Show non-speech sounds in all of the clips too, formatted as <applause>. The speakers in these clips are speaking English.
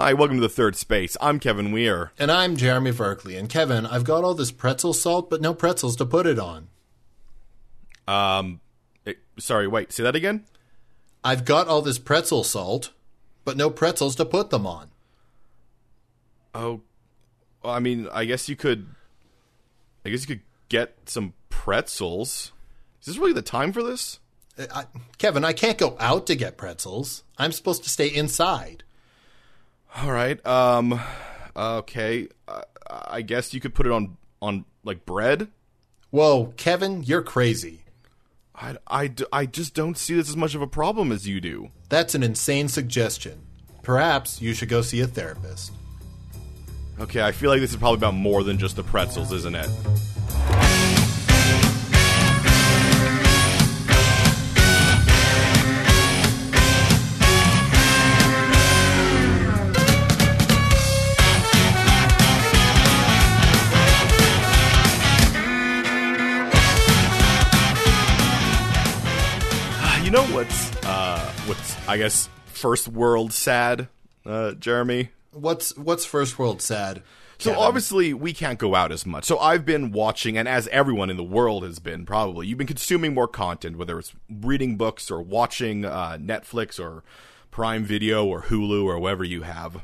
Hi, welcome to the third space. I'm Kevin Weir. And I'm Jeremy Verkley. And Kevin, I've got all this pretzel salt, but no pretzels to put it on. Um, eh, sorry, wait, say that again? I've got all this pretzel salt, but no pretzels to put them on. Oh, well, I mean, I guess you could. I guess you could get some pretzels. Is this really the time for this? Uh, I, Kevin, I can't go out to get pretzels. I'm supposed to stay inside. All right. Um. Okay. I, I guess you could put it on on like bread. Whoa, Kevin, you're crazy. I, I, I just don't see this as much of a problem as you do. That's an insane suggestion. Perhaps you should go see a therapist. Okay, I feel like this is probably about more than just the pretzels, isn't it? What's uh what's I guess first world sad, uh, Jeremy? What's what's first world sad? So Kevin? obviously we can't go out as much. So I've been watching, and as everyone in the world has been, probably you've been consuming more content, whether it's reading books or watching uh, Netflix or Prime Video or Hulu or wherever you have.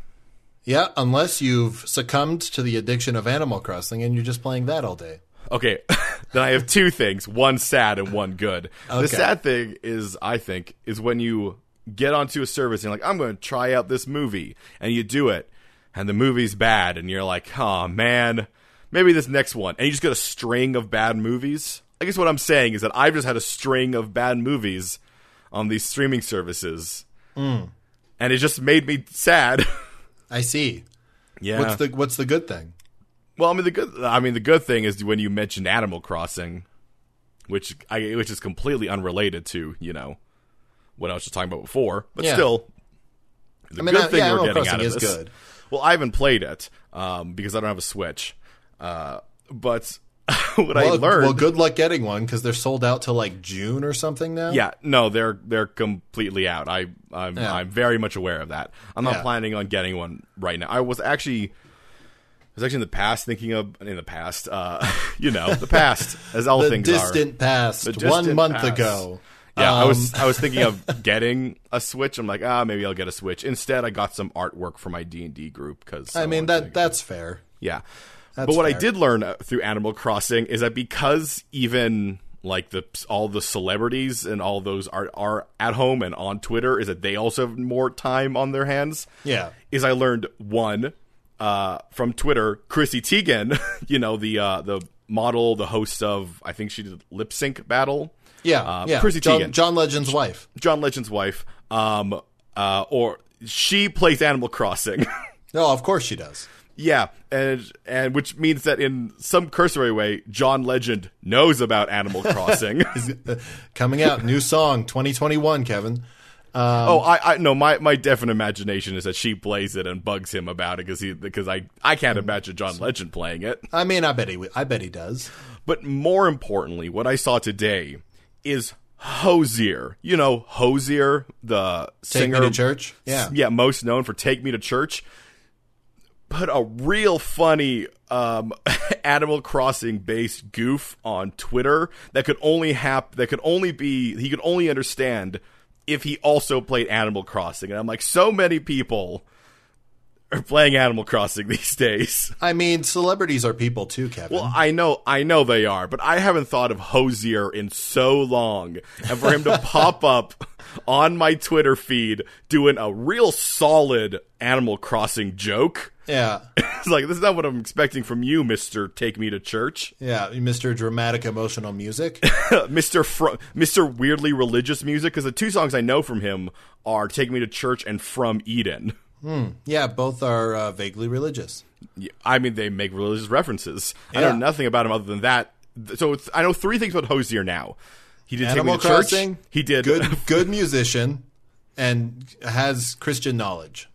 Yeah, unless you've succumbed to the addiction of Animal Crossing and you're just playing that all day. Okay, <laughs> then I have two things: one sad and one good. The sad thing is, I think, is when you get onto a service and you're like, I'm going to try out this movie, and you do it, and the movie's bad, and you're like, oh man, maybe this next one, and you just get a string of bad movies. I guess what I'm saying is that I've just had a string of bad movies on these streaming services, Hmm. and it just made me sad. <laughs> I see. yeah. What's the what's the good thing? Well, I mean the good. I mean the good thing is when you mentioned Animal Crossing, which I which is completely unrelated to you know what I was just talking about before, but Yeah. still, the I mean, good uh, thing yeah, we're Animal getting Crossing out of is this. good. Well, I haven't played it um, because I don't have a Switch, uh, but <laughs> what I learned. well, good luck getting one because they're sold out till like June or something now. Yeah, no, they're they're completely out. I I'm Yeah. I'm very much aware of that. I'm not planning on getting one right now. I was actually I was actually in the past thinking of in the past, uh, <laughs> you know, the past as all the things distant are. past, The one month past. ago. Yeah, I Um, was I was thinking of <laughs> getting a Switch. I'm like, ah, maybe I'll get a Switch. Instead, I got some artwork for my D and D group because I mean that that's fair. yeah. That's but what I did learn uh, through Animal Crossing is that because even like the all the celebrities and all those are are at home and on Twitter is that they also have more time on their hands. Yeah. Is I learned one uh, from Twitter, Chrissy Teigen, <laughs> you know the uh, the model, the host of I think she did Lip Sync Battle. Yeah, Uh, yeah. Chrissy John, Teigen. John Legend's wife. John Legend's wife. Um, uh, or she plays Animal Crossing. <laughs> No, of course she does. Yeah, and and which means that in some cursory way, John Legend knows about Animal <laughs> Crossing. Coming out, new song, 2021. Kevin. Oh, I, I no, my my definite imagination is that she plays it and bugs him about it because he because I I can't imagine John Legend playing it. I mean, I bet he. I bet he does. But more importantly, what I saw today is Hozier. You know Hozier, the Take singer me to church. Yeah. yeah, most known for "Take Me to Church." Put a real funny um, <laughs> Animal Crossing based goof on Twitter that could only hap- that could only be he could only understand if he also played Animal Crossing. And I'm like, so many people are playing Animal Crossing <laughs> these days. I mean, celebrities are people too, Kevin. Well, I know, I know they are, but I haven't thought of Hozier in so long, and for him to <laughs> pop up on my Twitter feed doing a real solid Animal Crossing joke, yeah. <laughs> it's like this is not what I'm expecting from you, Mister. Take me to church, Yeah, Mr. Dramatic Emotional Music. <laughs> Mister. Fr- Mister. Weirdly religious music, because the two songs I know from him are "Take Me to Church" and "From Eden." yeah, both are uh, vaguely religious. Yeah, I mean, they make religious references. I know nothing about him other than that. So it's, I know three things about Hozier now. He did Animal take me to church. Crossing. He did Good, <laughs> good musician, and has Christian knowledge.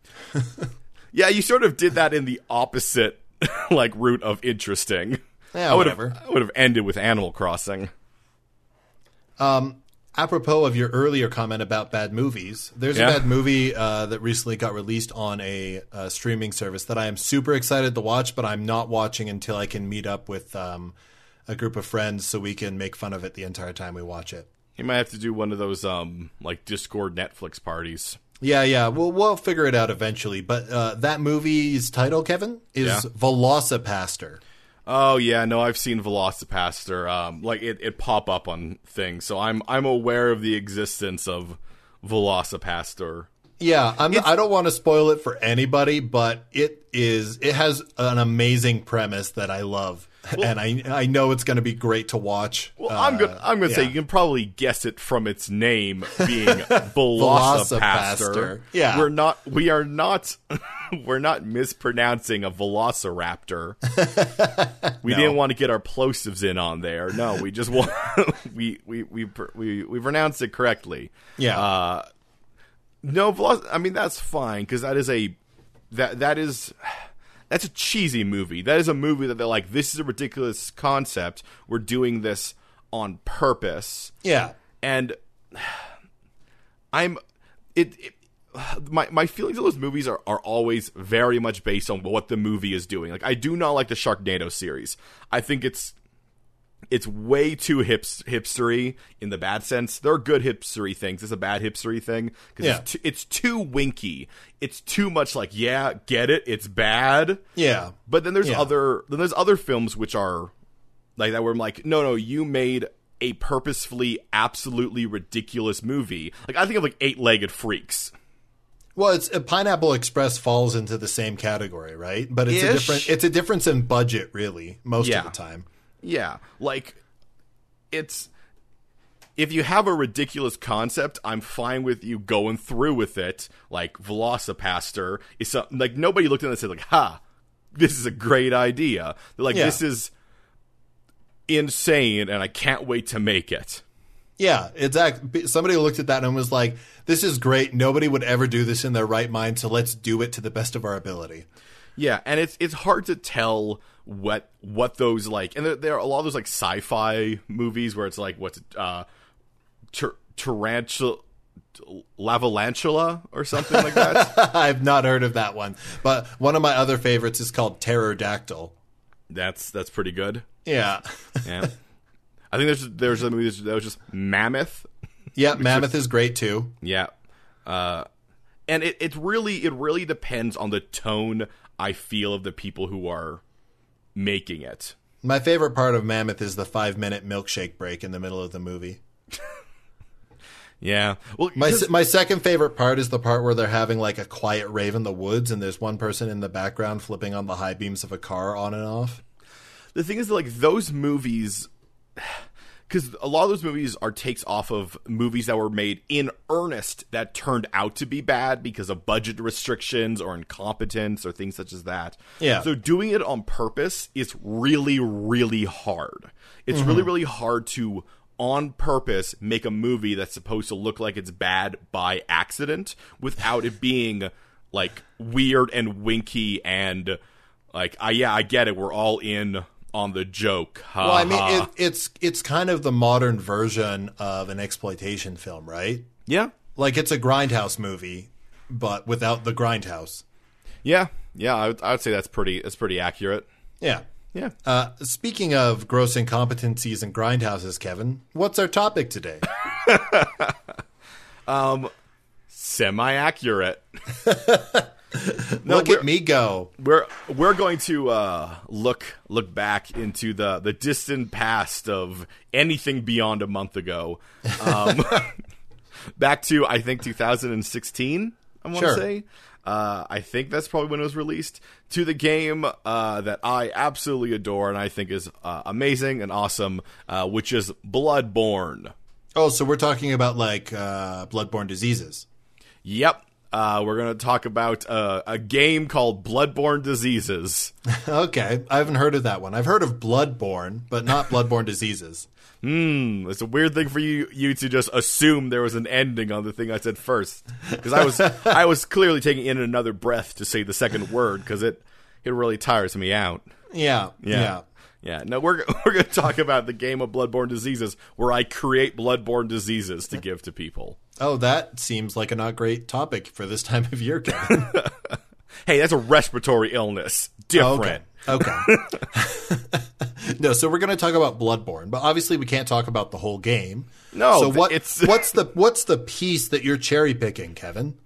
Yeah, you sort of did that in the opposite <laughs> like route of interesting. Yeah, I would have whatever. I would have ended with Animal Crossing. Um, apropos of your earlier comment about bad movies, there's Yeah. a bad movie uh, that recently got released on a uh, streaming service that I am super excited to watch, but I'm not watching until I can meet up with um, a group of friends so we can make fun of it the entire time we watch it. You might have to do one of those um like Discord Netflix parties. Yeah, yeah, we'll we'll figure it out eventually. But uh, that movie's title, Kevin, is Yeah. VelociPastor. Oh yeah, no, I've seen VelociPastor. Um, like it, it pop up on things, so I'm I'm aware of the existence of VelociPastor. Yeah, I'm, I don't want to spoil it for anybody, but it is it has an amazing premise that I love, and I I know it's going to be great to watch. Well, I'm gonna I'm gonna say you can probably guess it from its name being <laughs> VelociPastor. Yeah. we're not we are not <laughs> we're not mispronouncing a Velociraptor. <laughs> we didn't want to get our plosives in on there. No, we just want we we we we we pronounced it correctly. Yeah. Uh, no, Veloc- I mean that's fine because that is a that that is that's a cheesy movie. That is a movie that they're like, this is a ridiculous concept. We're doing this on purpose, yeah, and I'm it. it my my feelings of those movies are, are always very much based on what the movie is doing. Like I do not like the Sharknado series. I think it's it's way too hips hipstery in the bad sense. There are good hipstery things. It's a bad hipstery thing because Yeah. it's, too, it's too winky. It's too much like yeah, get it. It's bad. yeah, But then there's Yeah. other then there's other films which are like that where I'm like, no, no, you made a purposefully absolutely ridiculous movie. Like I think of like Eight Legged Freaks. Well, it's uh, Pineapple Express falls into the same category, right? But it's a Ish. different it's a difference in budget, really, most Yeah. of the time. Yeah, like it's if you have a ridiculous concept, I'm fine with you going through with it. Like VelociPastor is something like nobody looked at it and said like, "Ha, this is a great idea." They're like, Yeah. "This is insane, and I can't wait to make it." Yeah, exactly. Somebody looked at that and was like, "This is great. Nobody would ever do this in their right mind, so let's do it to the best of our ability." Yeah, and it's it's hard to tell what what those like, and there, there are a lot of those like sci-fi movies where it's like what's it, uh, tar- tarantula, lavalantula or something like that. <laughs> I've not heard of that one, but one of my other favorites is called Pterodactyl. that's that's pretty good. Yeah, Yeah, I think there's there's a movie that was just Mammoth. yeah. Mammoth is great too. Yeah, uh, and it it really it really depends on the tone I feel of the people who are making it. My favorite part of Mammoth is the five minute milkshake break in the middle of the movie. <laughs> Yeah, well, My my second favorite part is the part where they're having like a quiet rave in the woods, and there's one person in the background flipping on the high beams of a car on and off. the thing is like those movies because a lot of those movies are takes off of movies that were made in earnest that turned out to be bad because of budget restrictions or incompetence or things such as that. Yeah. So doing it on purpose is really, really hard. It's really, really hard to on purpose make a movie that's supposed to look like it's bad by accident without it being like weird and winky and like uh, yeah i get it we're all in on the joke Ha Well, I mean, it, it's it's kind of the modern version of an exploitation film, right? yeah Like it's a grindhouse movie, but without the grindhouse. yeah yeah I would, I would say that's pretty that's pretty accurate Yeah. yeah Uh, speaking of gross incompetencies and grindhouses, Kevin, what's our topic today? <laughs> <laughs> um, semi accurate <laughs> <laughs> Look we're- at me go. we're we're going to uh, look look back into the the distant past of anything beyond a month ago, um, <laughs> back to I think 2016. I want to Sure. say. Uh, I think that's probably when it was released to the game uh, that I absolutely adore and I think is uh, amazing and awesome, uh, which is Bloodborne. Oh, so we're talking about like uh, bloodborne diseases. Yep. Uh, we're going to talk about uh, a game called Bloodborne Diseases. <laughs> Okay, I haven't heard of that one. I've heard of bloodborne, but not bloodborne diseases. Hmm, it's a weird thing for you you to just assume there was an ending on the thing I said first because I was I was clearly taking in another breath to say the second word because it it really tires me out. Yeah, Yeah. yeah. Yeah, no, we're <laughs> we're going to talk about the game of bloodborne diseases, where I create bloodborne diseases to give to people. Oh, that seems like a not great topic for this time of year, Kevin. <laughs> Hey, that's a respiratory illness. Different. okay. Okay. <laughs> no, so we're going to talk about Bloodborne, but obviously we can't talk about the whole game. No, So what? it's- <laughs> what's the what's the piece that you're cherry picking, Kevin?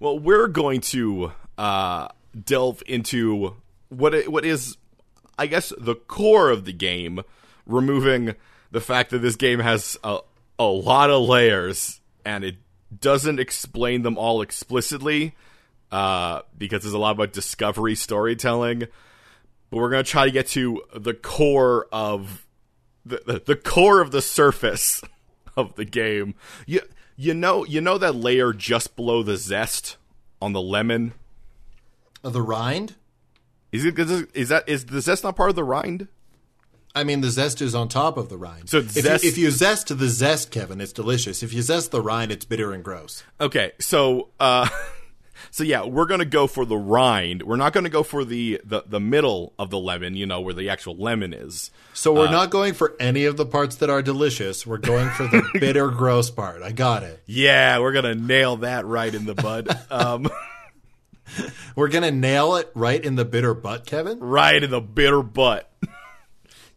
Well, we're going to uh, delve into what it, what is, I guess, the core of the game, removing the fact that this game has a, a lot of layers and it doesn't explain them all explicitly uh, because there's a lot about discovery storytelling. But we're going to try to get to the core of the, the, the core of the surface <laughs> of the game. You you know you know that layer just below the zest on the lemon. Uh, The rind. Is, it- is that is the zest not part of the rind? I mean, the zest is on top of the rind. So if, zest- you, if you zest the zest, Kevin, it's delicious. If you zest the rind, it's bitter and gross. Okay, so uh, <laughs> so yeah, we're gonna go for the rind. We're not gonna go for the, the the middle of the lemon. You know where the actual lemon is. So Uh, we're not going for any of the parts that are delicious. We're going for the <laughs> bitter, gross part. I got it. Yeah, we're gonna nail that right in the bud. <laughs> Um, We're gonna nail it right in the bitter butt, Kevin. right in the bitter butt.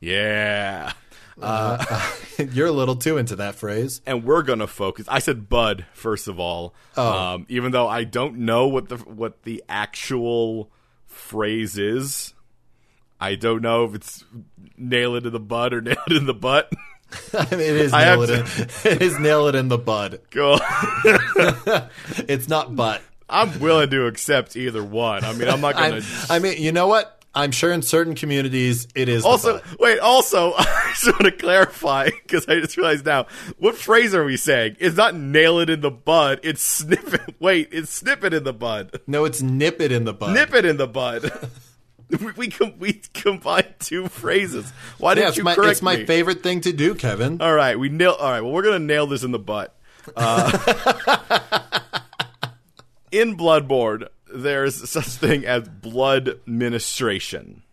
Yeah. <laughs> You're a little too into that phrase. and we're gonna focus. I said Bud first of all, um, even though I don't know what the what the actual phrase is. I don't know if it's nail it in the bud or <laughs> nail it in the butt. <laughs> It is I nail it. In, it is nail it in the bud. Go. It's not butt. I'm willing to accept either one. I mean, I'm not gonna. I, I mean, you know what? I'm sure in certain communities it is. also, wait. Also, <laughs> I just want to clarify because I just realized now. What phrase are we saying? It's not nail it in the bud. It's snip it. <laughs> Wait, it's snip it in the bud. no, it's nip it in the bud. nip it in the bud. <laughs> we we, com- we combined two phrases. Why didn't it's you my, correct it's my me? favorite thing to do, Kevin. All right, we nail. All right, well, we're gonna nail this in the butt. Uh, in Bloodborne, there's such thing as blood ministration.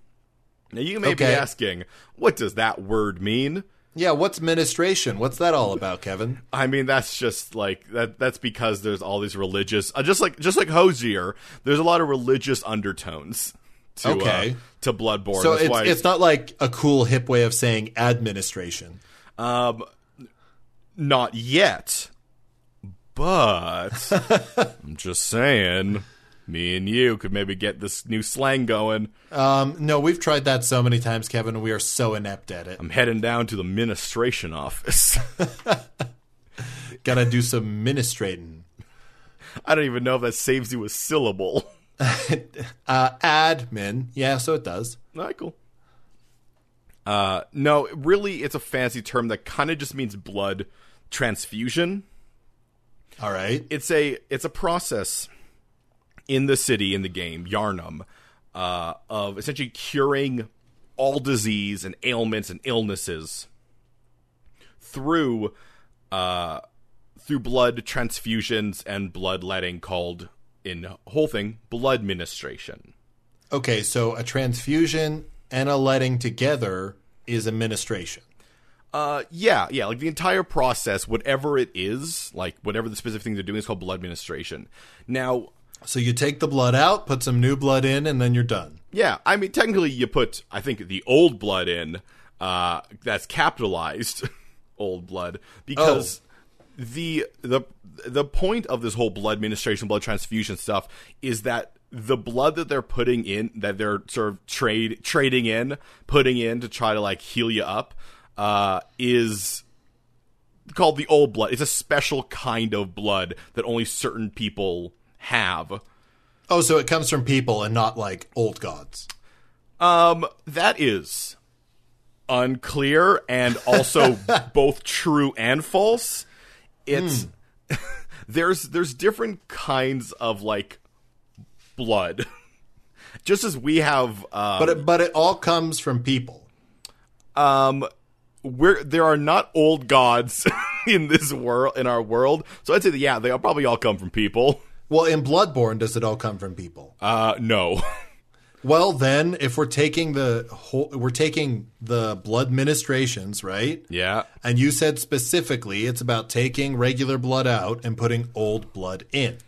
Now you may be asking, what does that word mean? Yeah, what's ministration? What's that all about, Kevin? I mean, that's just like that. That's because there's all these religious, uh, just like just like Hozier. There's a lot of religious undertones to Okay. uh, to Bloodborne. So that's it's why it's not like a cool hip way of saying administration. Um, not yet, but <laughs> I'm just saying, me and you could maybe get this new slang going. Um, no, we've tried that so many times, Kevin. We are so inept at it. I'm heading down to the ministration office. <laughs> Gotta do some ministrating. I don't even know if that saves you a syllable. <laughs> Uh, admin. Yeah, so it does. All right, cool. Uh, no, really, it's a fancy term that kind of just means blood transfusion. All right. it's a it's a process in the city in the game Yharnam uh, of essentially curing all disease and ailments and illnesses through uh, through blood transfusions and bloodletting called in whole thing blood ministration. Okay, so a transfusion and a letting together is administration. Uh, yeah, yeah, like the entire process, whatever it is, like whatever the specific thing they're doing is called blood ministration. Now, So you take the blood out, put some new blood in, and then you're done. Yeah, I mean, technically, you put I think the old blood in. Uh, that's capitalized <laughs> old blood because the the the point of this whole blood administration, blood transfusion stuff is that the blood that they're putting in, that they're sort of trade trading in, putting in to try to like heal you up, uh, is called the old blood. It's a special kind of blood that only certain people have. Oh, so it comes from people and not like old gods. Um, that is unclear and also <laughs> both true and false. It's <laughs> there's there's different kinds of like blood. <laughs> Just as we have um, But it, but it all comes from people. um we're there are not old gods in this world in our world. So I'd say that yeah, they all probably all come from people. Well, in Bloodborne, does it all come from people? Uh no. <laughs> Well, then, if we're taking the whole, we're taking the blood ministrations, right? Yeah. And you said specifically it's about taking regular blood out and putting old blood in.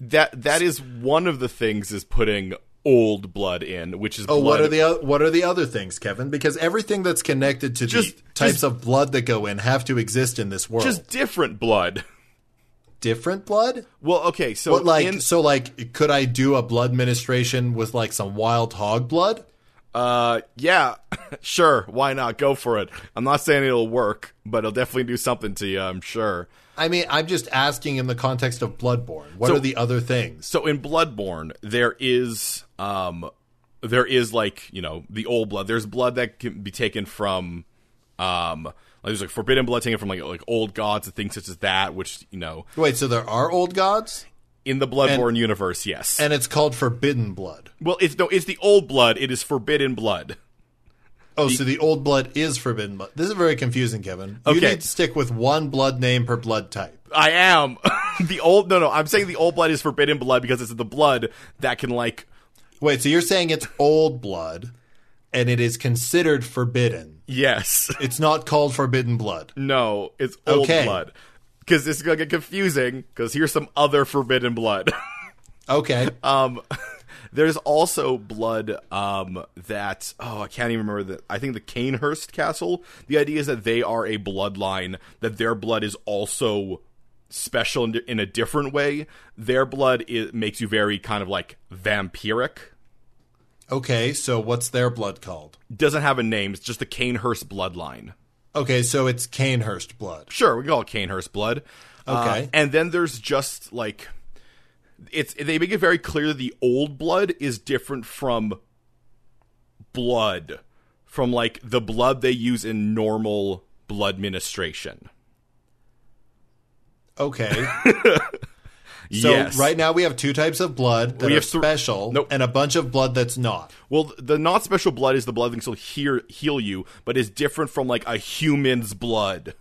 That that is one of the things is putting old blood in, which is Oh, blood. what are the what are the other things, Kevin? Because everything that's connected to Just- the types just- of blood that go in have to exist in this world. just different blood. <laughs> different blood. Well, okay, so What like in, so like could I do a blood ministration with like some wild hog blood? uh yeah, <laughs> sure, why not go for it? I'm not saying it'll work, but it'll definitely do something to you, I'm sure. I mean, I'm just asking in the context of Bloodborne. What So- are the other things? So in Bloodborne, there is um there is like, you know, the old blood. There's blood that can be taken from um like there's like forbidden blood taken from like like old gods and things such as that, which, you know, Wait, so there are old gods, in the Bloodborne universe, yes. and it's called forbidden blood. well, it's no, it's the old blood. It is forbidden blood. Oh, so the old blood is forbidden blood. This is very confusing, Kevin. You Okay. need to stick with one blood name per blood type. I am <laughs> the old. No, no. I'm saying the old blood is forbidden blood because it's the blood that can like. Wait, so you're saying it's old blood, and it is considered forbidden. Yes. It's not called forbidden blood. No, it's old Okay. blood. Because this is gonna get confusing. Because here's some other forbidden blood. <laughs> Okay. um, <laughs> there's also blood um that oh I can't even remember that. I think the Cainhurst Castle. The idea is that they are a bloodline. That their blood is also special in, in a different way. Their blood makes you very kind of like vampiric. Okay, so what's their blood called? doesn't have a name. It's just the Cainhurst bloodline. Okay, so it's Cainhurst blood. Sure, we call it Cainhurst blood. Okay. Uh, and then there's just like it's they make it very clear the old blood is different from blood from like the blood they use in normal blood ministration. Okay. <laughs> So yes. right now we have two types of blood that We are have thr- special Nope. and a bunch of blood that's not. Well, the not special blood is the blood that can still heal, heal you, but is different from like a human's blood.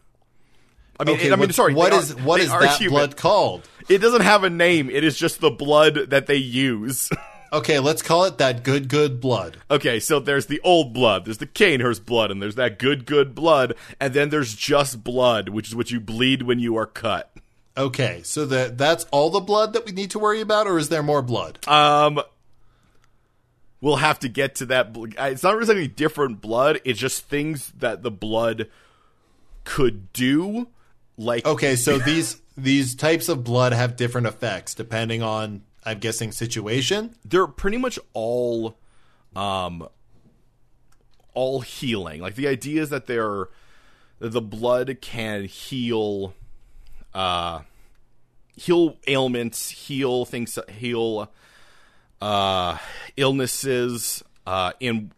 I mean, Okay, I mean, sorry. what is are- what is that human. blood called? It doesn't have a name. It is just the blood that they use. <laughs> Okay, let's call it that good good blood. okay, so there's the old blood, there's the Cainhurst blood, and there's that good, good blood, and then there's just blood, which is what you bleed when you are cut. Okay, so that that's all the blood that we need to worry about, or is there more blood? Um, we'll have to get to that. It's not really any different blood. It's just things that the blood could do. Like Okay, so <laughs> these these types of blood have different effects depending on, I'm guessing, situation. they're pretty much all um all healing like the idea is that they're that the blood can heal uh heal ailments heal things heal uh illnesses uh in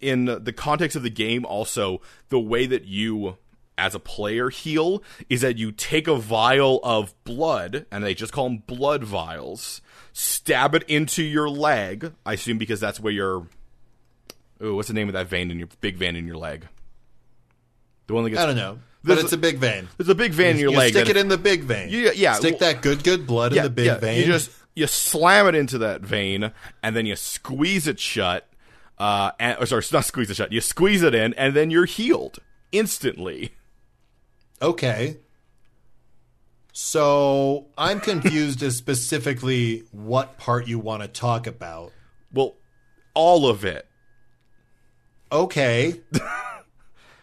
in the context of the game also the way that you as a player heal is that you take a vial of blood and they just call them blood vials stab it into your leg i assume because that's where your ooh what's the name of that vein in your big vein in your leg? The one that gets I don't know, but it's a- big vein. there's a big vein in your you leg stick it in the big vein. Yeah, yeah, Stick well- that good good blood in the big vein. You just you slam it into that vein and then you squeeze it shut. Uh, and, or sorry, not squeeze it shut. You squeeze it in, and then you're healed instantly. Okay. So I'm confused as specifically what part you want to talk about. Well, all of it. Okay. <laughs>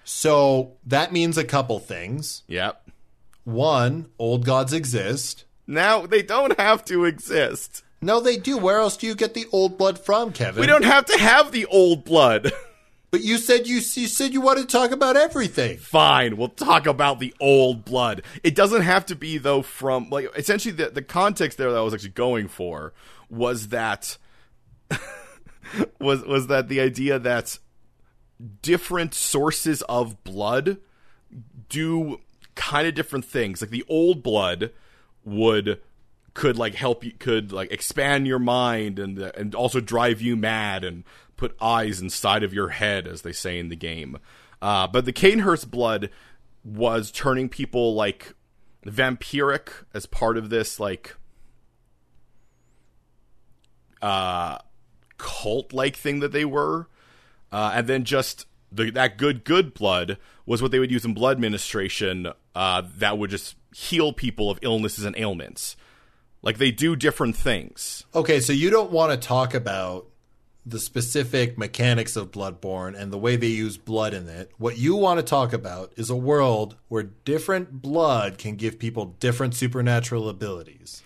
so that means a couple things. Yep. One, old gods exist. Now they don't have to exist. No, they do. Where else do you get the old blood from, Kevin? We don't have to have the old blood. <laughs> But you said you, you said you wanted to talk about everything. Fine, we'll talk about the old blood. It doesn't have to be though from like essentially the the context there that I was actually going for was that <laughs> was was that the idea that different sources of blood do kind of different things. Like the old blood would could like help you could like expand your mind and and also drive you mad and put eyes inside of your head as they say in the game. Uh, but the Cainhurst blood was turning people like vampiric as part of this like uh cult like thing that they were, uh, and then just the, that good good blood was what they would use in blood administration uh, that would just heal people of illnesses and ailments. Like they do different things. Okay, so you don't want to talk about the specific mechanics of Bloodborne and the way they use blood in it. What you want to talk about is a world where different blood can give people different supernatural abilities.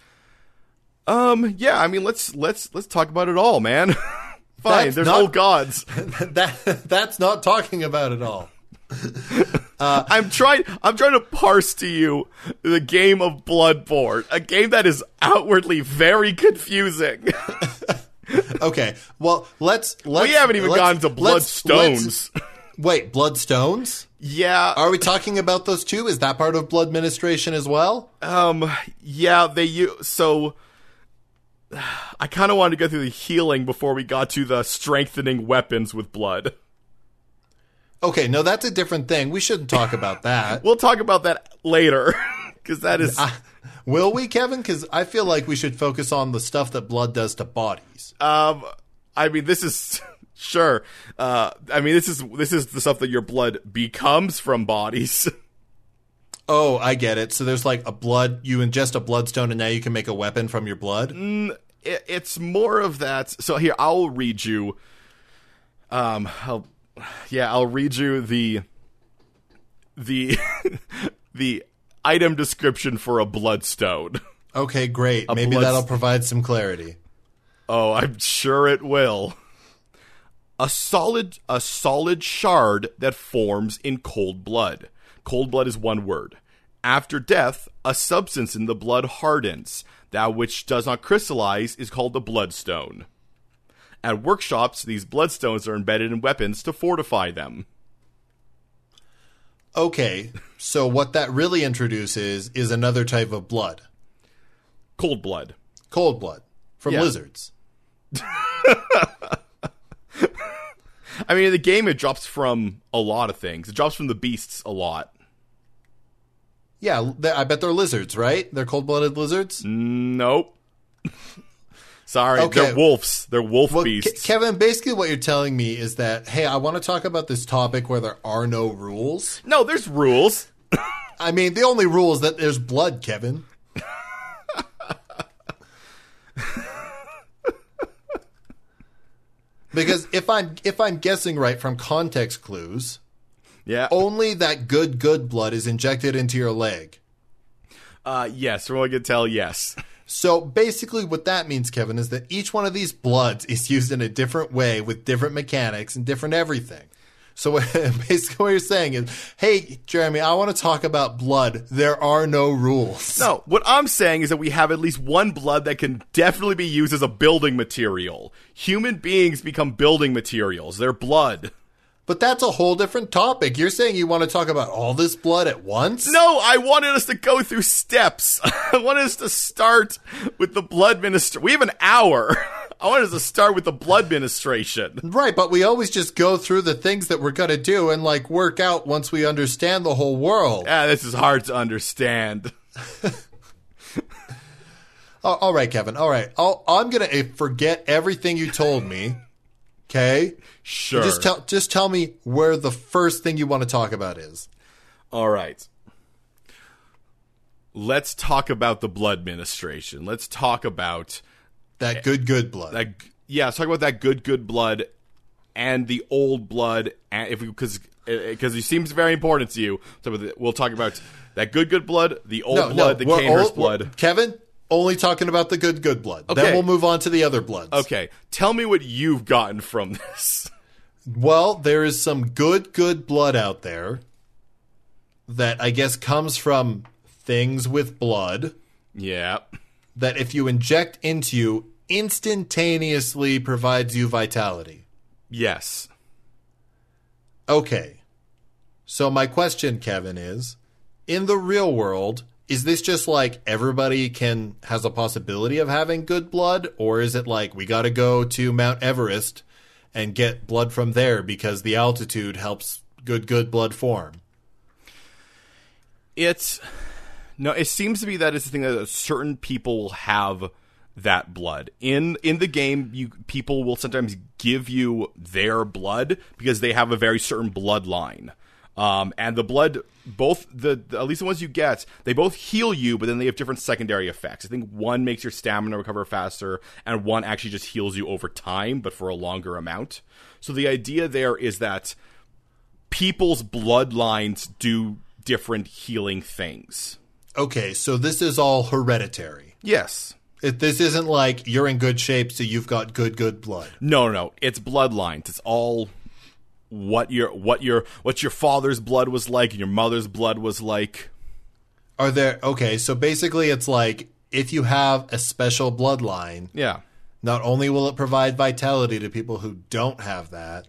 Um, yeah, I mean, let's let's let's talk about it all, man. <laughs> Fine, That's there's not- old gods. <laughs> that that's not talking about it all. <laughs> I'm trying. I'm trying to parse to you the game of Bloodborne, a game that is outwardly very confusing. <laughs> Okay, well let's let's. we haven't even let's- gotten to Bloodstones. Wait, Bloodstones? Yeah. Are we talking about those two? Is that part of blood administration as well? Um. Yeah. They use so. <sighs> I kind of wanted to go through the healing before we got to the strengthening weapons with blood. Okay, no, that's a different thing. We shouldn't talk about <laughs> that. We'll talk about that later, <laughs> because that is. Will we, Kevin? Because I feel like we should focus on the stuff that blood does to bodies. Um, I mean, this is <laughs> sure. Uh, I mean, this is this is the stuff that your blood becomes from bodies. Oh, I get it. So there's like a blood, you ingest a bloodstone and now you can make a weapon from your blood? it, it's more of that. So here, I'll read you. Um, I'll, yeah, I'll read you the the <laughs> the item description for a bloodstone. Okay, great. Maybe blood- that'll provide some clarity. Oh, I'm sure it will. A solid a solid shard that forms in cold blood. Cold blood is one word. After death, a substance in the blood hardens. That which does not crystallize is called the bloodstone. At workshops, these bloodstones are embedded in weapons to fortify them. Okay, so what that really introduces is another type of blood Cold blood. cold blood from Yeah. lizards. <laughs> I mean, in the game, it drops from a lot of things. It drops from the beasts a lot. Yeah, I bet they're lizards, right? They're cold blooded lizards? Nope. <laughs> Sorry, Okay. they're wolves. They're wolf Well, Ke- beasts. Kevin, basically what you're telling me is that, hey, I want to talk about this topic where there are no rules. no, there's rules. <coughs> I mean, the only rule is that there's blood, Kevin. <laughs> because if I'm if I'm guessing right from context clues, Yeah. only that good good blood is injected into your leg. Uh, yes, from what I can tell, yes. So basically, what that means, Kevin, is that each one of these bloods is used in a different way with different mechanics and different everything. So <laughs> basically, what you're saying is, hey, Jeremy, I want to talk about blood. There are no rules. No, what I'm saying is that we have at least one blood that can definitely be used as a building material. Human beings become building materials. They're blood. But that's a whole different topic. You're saying you want to talk about all this blood at once? No, I wanted us to go through steps. <laughs> I wanted us to start with the blood minister. We have an hour. <laughs> I wanted us to start with the blood administration. Right, but we always just go through the things that we're going to do and like work out once we understand the whole world. Ah, this is hard to understand. <laughs> All right, Kevin. All right. I'll, I'm going to forget everything you told me. Okay? Sure. Just tell just tell me where the first thing you want to talk about is. All right. Let's talk about the blood administration. Let's talk about That good good blood. that. Yeah, let's talk about that good, good blood and the old blood. And if because because uh, it seems very important to you, so we'll talk about that good, good blood, the old blood, the we're Cainhurst all- we're- blood. Kevin, only talking about the good good blood. Okay. Then we'll move on to the other bloods. Okay, tell me what you've gotten from <laughs> this. Well, there is some good good blood out there that I guess comes from things with blood Yeah. that if you inject into you instantaneously provides you vitality. Yes. Okay. So my question, Kevin, is in the real world, is this just like everybody can has a possibility of having good blood, or is it like we got to go to Mount Everest and get blood from there because the altitude helps good good blood form? It's no. It seems to be that it's the thing that certain people will have that blood. In in the game, you people will sometimes give you their blood because they have a very certain bloodline. Um, and the blood, both the, the at least the ones you get, they both heal you, but then they have different secondary effects. I think one makes your stamina recover faster, and one actually just heals you over time, but for a longer amount. So the idea there is that people's bloodlines do different healing things. Okay, so this is all hereditary. Yes. It, this isn't like you're in good shape, so you've got good, good blood. No, no, no. It's bloodlines. It's all what your what your what your father's blood was like and your mother's blood was like. Are there okay? So basically, it's like if you have a special bloodline, Yeah. not only will it provide vitality to people who don't have that,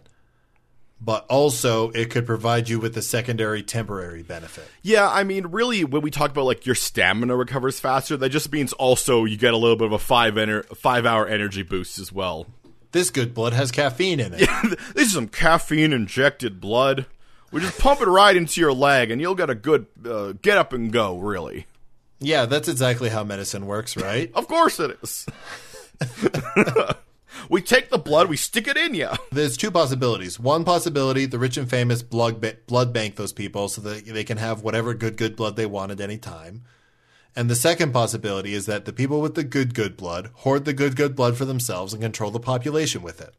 but also it could provide you with a secondary temporary benefit. Yeah, I mean, really, when we talk about like your stamina recovers faster, that just means also you get a little bit of a five ener- five hour energy boost as well. This good blood has caffeine in it. <laughs> this is some caffeine injected blood. We just pump it right into your leg, and you'll get a good uh, get up and go. Really, yeah, that's exactly how medicine works, right? of course it is. <laughs> we take the blood, we stick it in you. There's two possibilities. One possibility, the rich and famous blood, ba- blood bank those people so that they can have whatever good, good blood they want at any time. And the second possibility is that the people with the good, good blood hoard the good, good blood for themselves and control the population with it.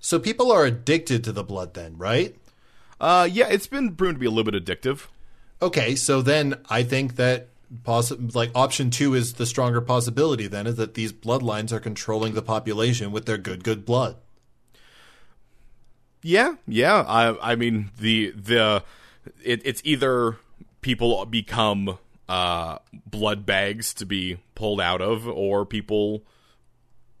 So people are addicted to the blood then, right? Uh, yeah, it's been proven to be a little bit addictive. Okay, so then I think that possi- like option 2 is the stronger possibility then is that these bloodlines are controlling the population with their good good blood. Yeah, yeah. I I mean the the it, it's either people become uh blood bags to be pulled out of or people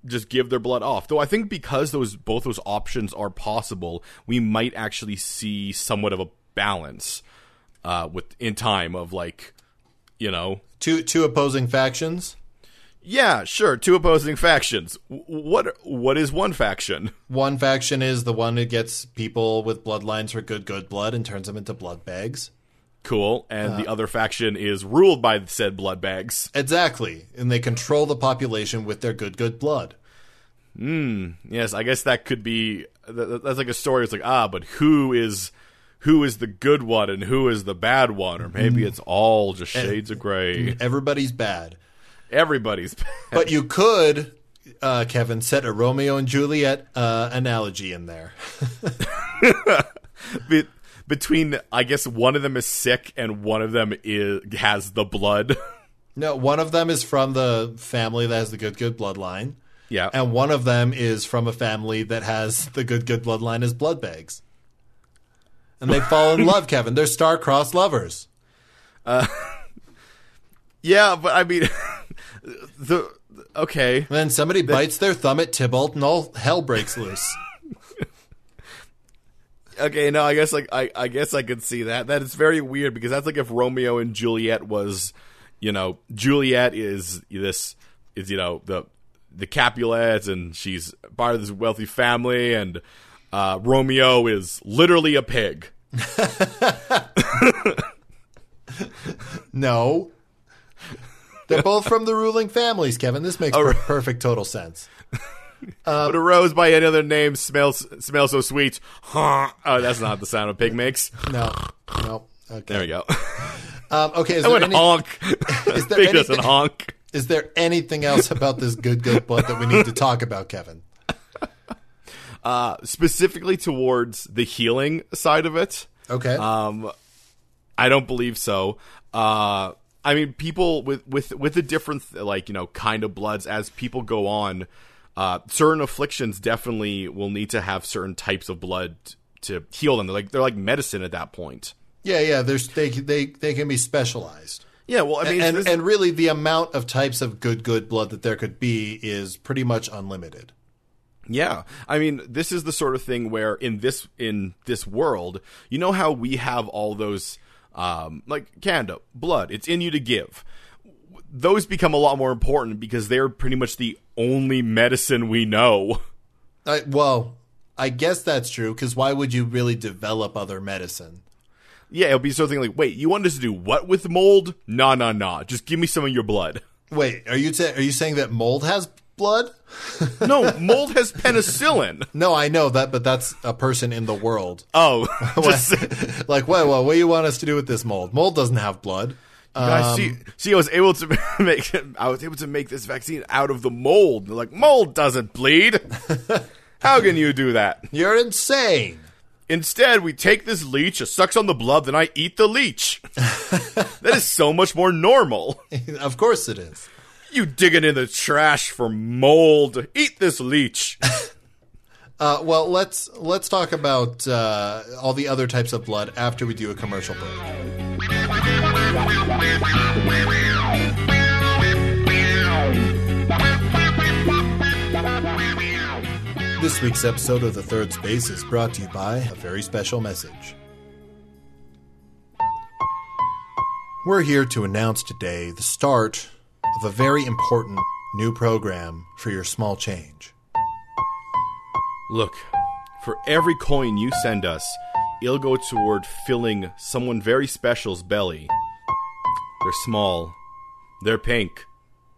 just give their blood off. Though I think because those both those options are possible, we might actually see somewhat of a balance uh with in time of like you know Two two opposing factions. yeah, sure, two opposing factions. What what is one faction? One faction is the one who gets people with bloodlines for good good blood and turns them into blood bags. Cool. And the other faction is ruled by said blood bags. Exactly. And they control the population with their good good blood. Hmm. Yes, I guess that could be that, that's like a story. It's like ah, but who is who is the good one and who is the bad one, or maybe it's all just shades of gray. Everybody's bad. Everybody's Bad. But you could uh, Kevin set a Romeo and Juliet uh, analogy in there. <laughs> <laughs> between. I guess one of them is sick and one of them is has the blood. <laughs> No, one of them is from the family that has the good good bloodline, yeah, and one of them is from a family that has the good good bloodline as blood bags. And they fall in <laughs> love, Kevin. They're star-crossed lovers. Uh, <laughs> yeah, but I mean, the okay. And then somebody bites their thumb at Tybalt, and all hell breaks loose. Okay, no, I guess like I, I guess I could see that. That is very weird because that's like if Romeo and Juliet was, you know, Juliet is this is you know the the Capulets and she's part of this wealthy family and uh, Romeo is literally a pig. <laughs> No. They're both from the ruling families, Kevin. This makes per- perfect total sense. But a rose by any other name smells smells so sweet. Huh. Oh, that's not the sound a pig makes. No, no. Okay. There we go. Um, okay. Is I there, went any, honk. is there <laughs> pig doesn't anything- honk. is there anything else about this good good blood that we need to talk about, Kevin? Uh, specifically towards the healing side of it. Okay. Um, I don't believe so. Uh, I mean, people with with with the different like you know kind of bloods as people go on, uh, certain afflictions definitely will need to have certain types of blood to heal them. They're like they're like medicine at that point. yeah, yeah. There's they they they can be specialized. Yeah, well, I mean, and this- and really the amount of types of good good blood that there could be is pretty much unlimited. Yeah. I mean, this is the sort of thing where in this in this world, you know how we have all those um like Canada, blood, it's in you to give. Those become a lot more important because they're pretty much the only medicine we know. I, well, I guess that's true because why would you really develop other medicine? Yeah, it'll be something like, "Wait, you want us to do what with mold? Nah, nah, nah. Just give me some of your blood." Wait, are you ta- are you saying that mold has blood? No, <laughs> mold has penicillin. No, I know that, but that's a person in the world. Oh, <laughs> just, <laughs> like, well, well, what do you want us to do with this mold? Mold doesn't have blood. Guys, see, see, I was able to <laughs> make I was able to make this vaccine out of the mold. They're like, mold doesn't bleed. <laughs> How can you do that? You're insane. Instead, we take this leech, it sucks on the blood, then I eat the leech. <laughs> that is so much more normal. of course it is. You digging in the trash for mold. Eat this leech. Uh, well, let's let's talk about uh, all the other types of blood after we do a commercial break. This week's episode of The Third Space is brought to you by a very special message. We're here to announce today the start of a very important new program for your small change. Look, for every coin you send us, it'll go toward filling someone very special's belly. They're small, they're pink,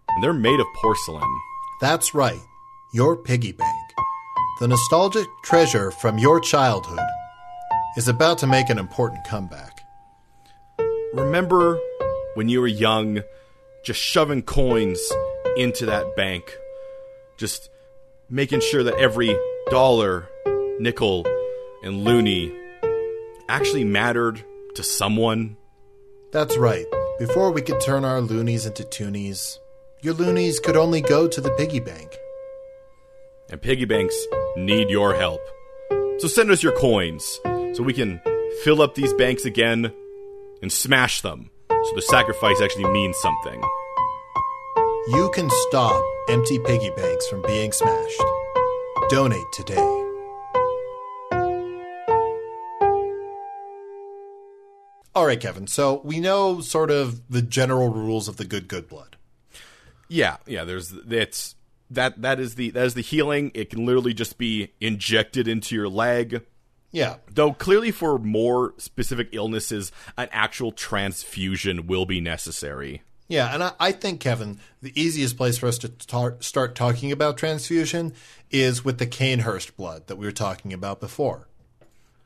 and they're made of porcelain. That's right, your piggy bank. The nostalgic treasure from your childhood is about to make an important comeback. Remember when you were young, just shoving coins into that bank, just making sure that every dollar, nickel, and loonie actually mattered to someone? That's right. Before we could turn our loonies into toonies, your loonies could only go to the piggy bank. And piggy banks need your help. So send us your coins so we can fill up these banks again and smash them so the sacrifice actually means something. You can stop empty piggy banks from being smashed. Donate today. All right, Kevin. So we know sort of the general rules of the good good blood. Yeah, yeah, there's it's that that is the that is the healing. It can literally just be injected into your leg. Yeah. Though clearly for more specific illnesses, an actual transfusion will be necessary. Yeah, and I, I think, Kevin, the easiest place for us to tar- start talking about transfusion is with the Cainhurst blood that we were talking about before.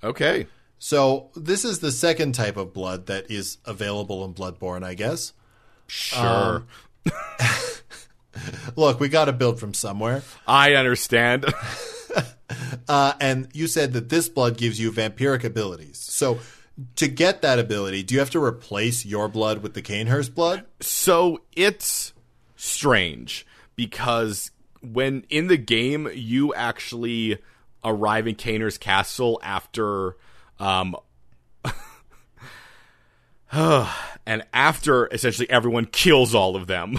Okay. So, this is the second type of blood that is available in Bloodborne, I guess. Sure. <laughs> Look, we got to build from somewhere. I understand. <laughs> Uh, and you said that this blood gives you vampiric abilities. So, to get that ability, do you have to replace your blood with the Cainhurst blood? so it's strange because when in the game you actually arrive in Cainhurst castle after um <sighs> and after essentially everyone kills all of them.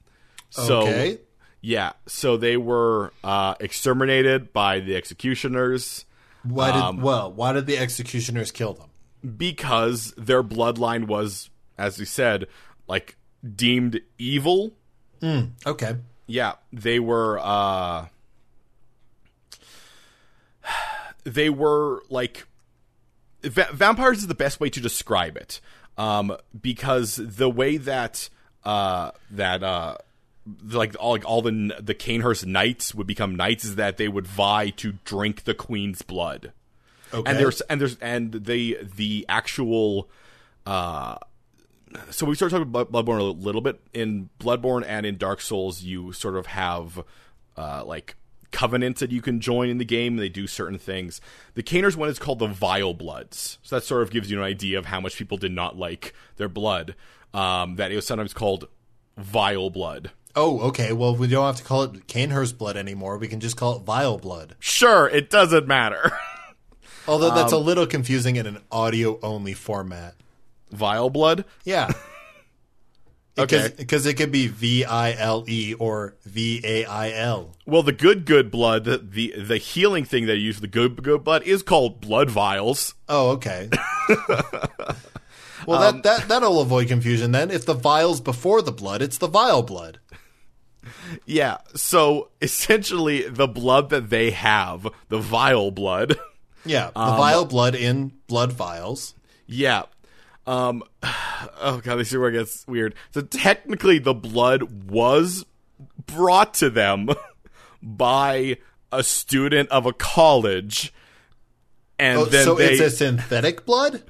<laughs> so Okay. yeah, so they were uh exterminated by the executioners Why did well? Why did the executioners kill them? because their bloodline was as we said like deemed evil Okay. yeah they were uh <sighs> they were like va- vampires is the best way to describe it um because the way that uh that uh like all like all the the Cainhurst knights would become knights is that they would vie to drink the queen's blood Okay. and there's and there's and the the actual uh so we started talking about bloodborne a little bit in bloodborne and in dark souls you sort of have uh like covenants that you can join in the game they do certain things the Cainhurst one is called the vile bloods so that sort of gives you an idea of how much people did not like their blood um that it was sometimes called vile blood Oh, okay. Well, we don't have to call it Cainhurst blood anymore. We can just call it vile blood. sure it doesn't matter Although that's a little confusing in an audio only format. vile blood Yeah. Okay. Because it could be V I L E or V A I L. Well, the good good blood, the the, the healing thing they use the good good blood is called blood vials. Oh, okay. <laughs> well, that, um, that, that'll avoid confusion then. If the vial's before the blood, it's the vile blood. Yeah, so essentially the blood that they have, the vile blood. Yeah. The um, vile blood in blood vials. yeah. Um <sighs> oh god, this is where it gets weird. So technically the blood was brought to them <laughs> by a student of a college. And Oh, then so they it's a synthetic blood?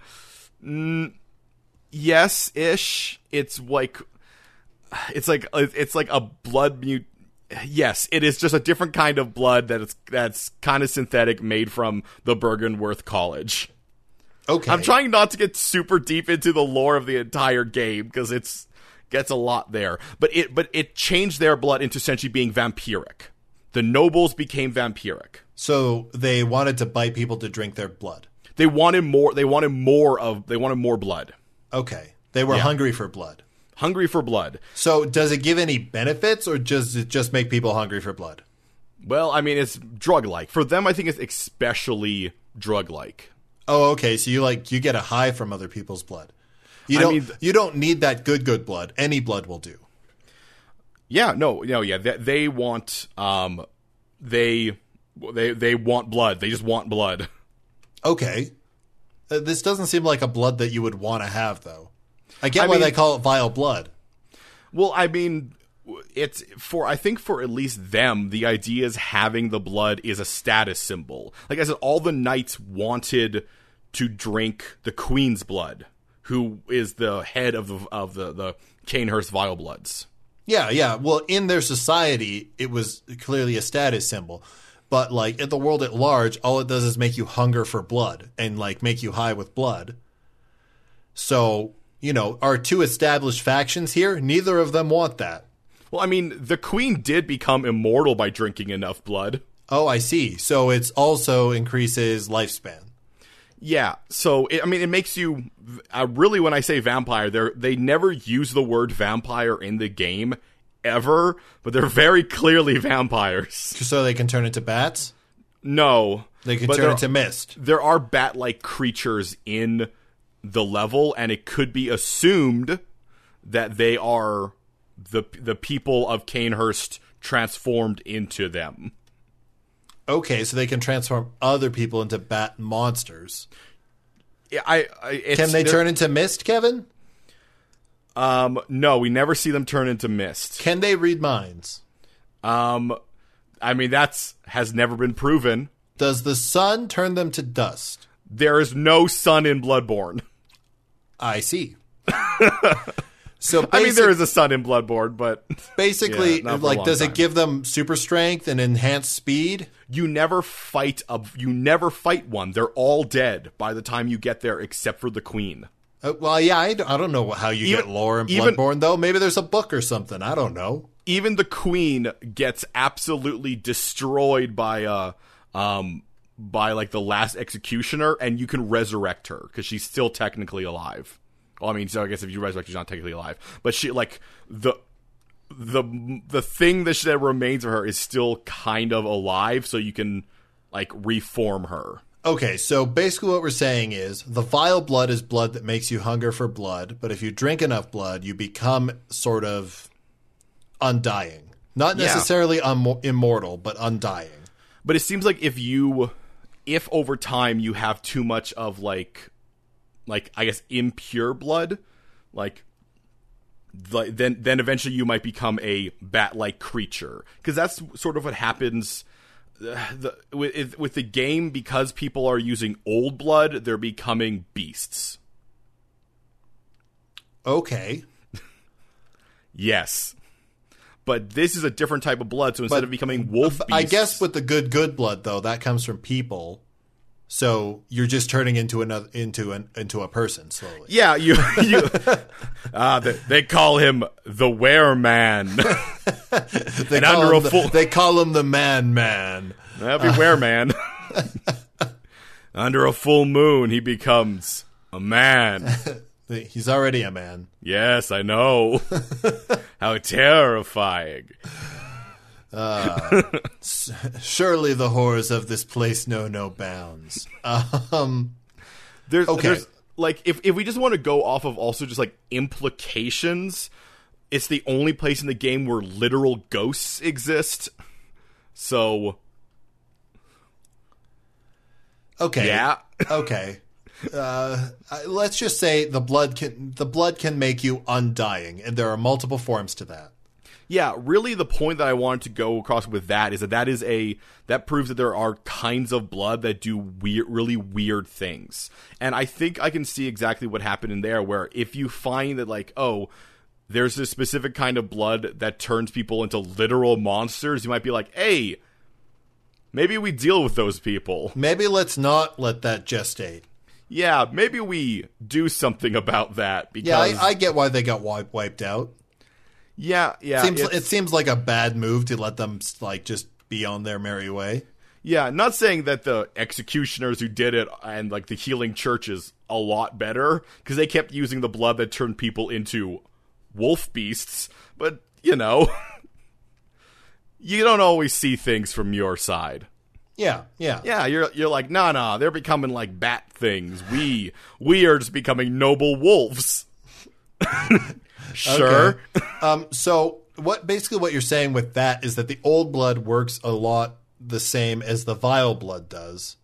yes ish it's like it's like it's like a blood mute yes it is just a different kind of blood that it's that's kind of synthetic made from the Byrgenwerth college Okay. i'm trying not to get super deep into the lore of the entire game because it's gets a lot there but it but it changed their blood into essentially being vampiric the nobles became vampiric So they wanted to bite people to drink their blood. they wanted more they wanted more of they wanted more blood Okay. They were hungry for blood. hungry for blood So does it give any benefits or does it just make people hungry for blood? Well, I mean, it's drug like. For them, I think it's especially drug like. Oh, okay. So you like you get a high from other people's blood. You I don't mean- you don't need that good good blood. Any blood will do. Yeah, no, no, yeah. They, they want, um, they, they, they want blood. They just want blood. Okay. Uh, this doesn't seem like a blood that you would want to have though. I get I why mean- they call it vile blood. Well, I mean, it's for, I think for at least them, the idea is having the blood is a status symbol. Like I said, all the knights wanted to drink the queen's blood, who is the head of the, of the, the Cainhurst Vile Bloods. Yeah, yeah. Well, in their society, it was clearly a status symbol. But like in the world at large, all it does is make you hunger for blood and like make you high with blood. So, you know, our two established factions here, neither of them want that. Well, I mean, the queen did become immortal by drinking enough blood. Oh, I see. So it's also increases lifespan. Yeah, so it, I mean, it makes you uh, really. When I say vampire, they they never use the word vampire in the game ever, but they're very clearly vampires. Just so they can turn into bats. No, They can but turn there, into mist. there are bat-like creatures in the level, and it could be assumed that they are the the people of Cainhurst transformed into them. Okay, so they can transform other people into bat monsters. Yeah, I, I it's, Can they turn into mist, Kevin? Um, no, we never see them turn into mist. Can they read minds? Um, I mean that's has never been proven. Does the sun turn them to dust? There is no sun in Bloodborne. I see. <laughs> so basic, I mean, there is a sun in Bloodborne, but <laughs> basically Yeah, not for a like does time. it give them super strength and enhanced speed? you never fight a you never fight one. They're all dead by the time you get there, except for the queen. Uh, well, yeah, I don't know how you Even- get lore in even- Bloodborne though. Maybe there's a book or something. I don't know. Even the queen gets absolutely destroyed by uh um by like the last executioner, and you can resurrect her because she's still technically alive. Well, I mean, so I guess if you resurrect, she's not technically alive, but she like the the the thing that, that remains of her is still kind of alive, so you can like reform her. Okay, so basically what we're saying is the vile blood is blood that makes you hunger for blood, but if you drink enough blood, you become sort of undying. Not Yeah. necessarily immortal, but undying. But it seems like if you if over time you have too much of like like I guess impure blood, like like then then eventually you might become a bat-like creature because that's sort of what happens uh, the, with with the game because people are using old blood they're becoming beasts Okay. yes but this is a different type of blood so instead But- of becoming wolf beasts I guess with the good good blood though, that comes from people. So you're just turning into another into an into a person slowly. Yeah, you <laughs> you uh, they, they call him the wear Man. <laughs> They And call under him a the, full- they call him the man man. That'd be Were Man. <laughs> under a full moon, he becomes a man. He's already a man. Yes, I know. How terrifying. <laughs> Surely the horrors of this place know no bounds. Um, There's, Okay. there's like if if we just want to go off of also just like implications, it's the only place in the game where literal ghosts exist. So okay. yeah. okay. Uh, let's just say the blood can the blood can make you undying, and there are multiple forms to that. Yeah, really the point that I wanted to go across with that is that that is a that proves that there are kinds of blood that do weird really weird things. And I think I can see exactly what happened in there where if you find that like, oh, there's this specific kind of blood that turns people into literal monsters, you might be like, "Hey, maybe we deal with those people." Maybe let's not let that gestate. Yeah, maybe we do something about that because Yeah, I, I get why they got wiped, wiped out. Yeah, yeah, Seems it seems like a bad move to let them like just be on their merry way. Yeah, not saying that the executioners who did it and like the healing church is a lot better because they kept using the blood that turned people into wolf beasts, but you know, <laughs> you don't always see things from your side. Yeah, yeah, Yeah, you're you're like, nah, nah, they're becoming like bat things. We we are just becoming noble wolves. <laughs> sure. Okay. <laughs> um, so what basically what you're saying with that is that the old blood works a lot the same as the vile blood does,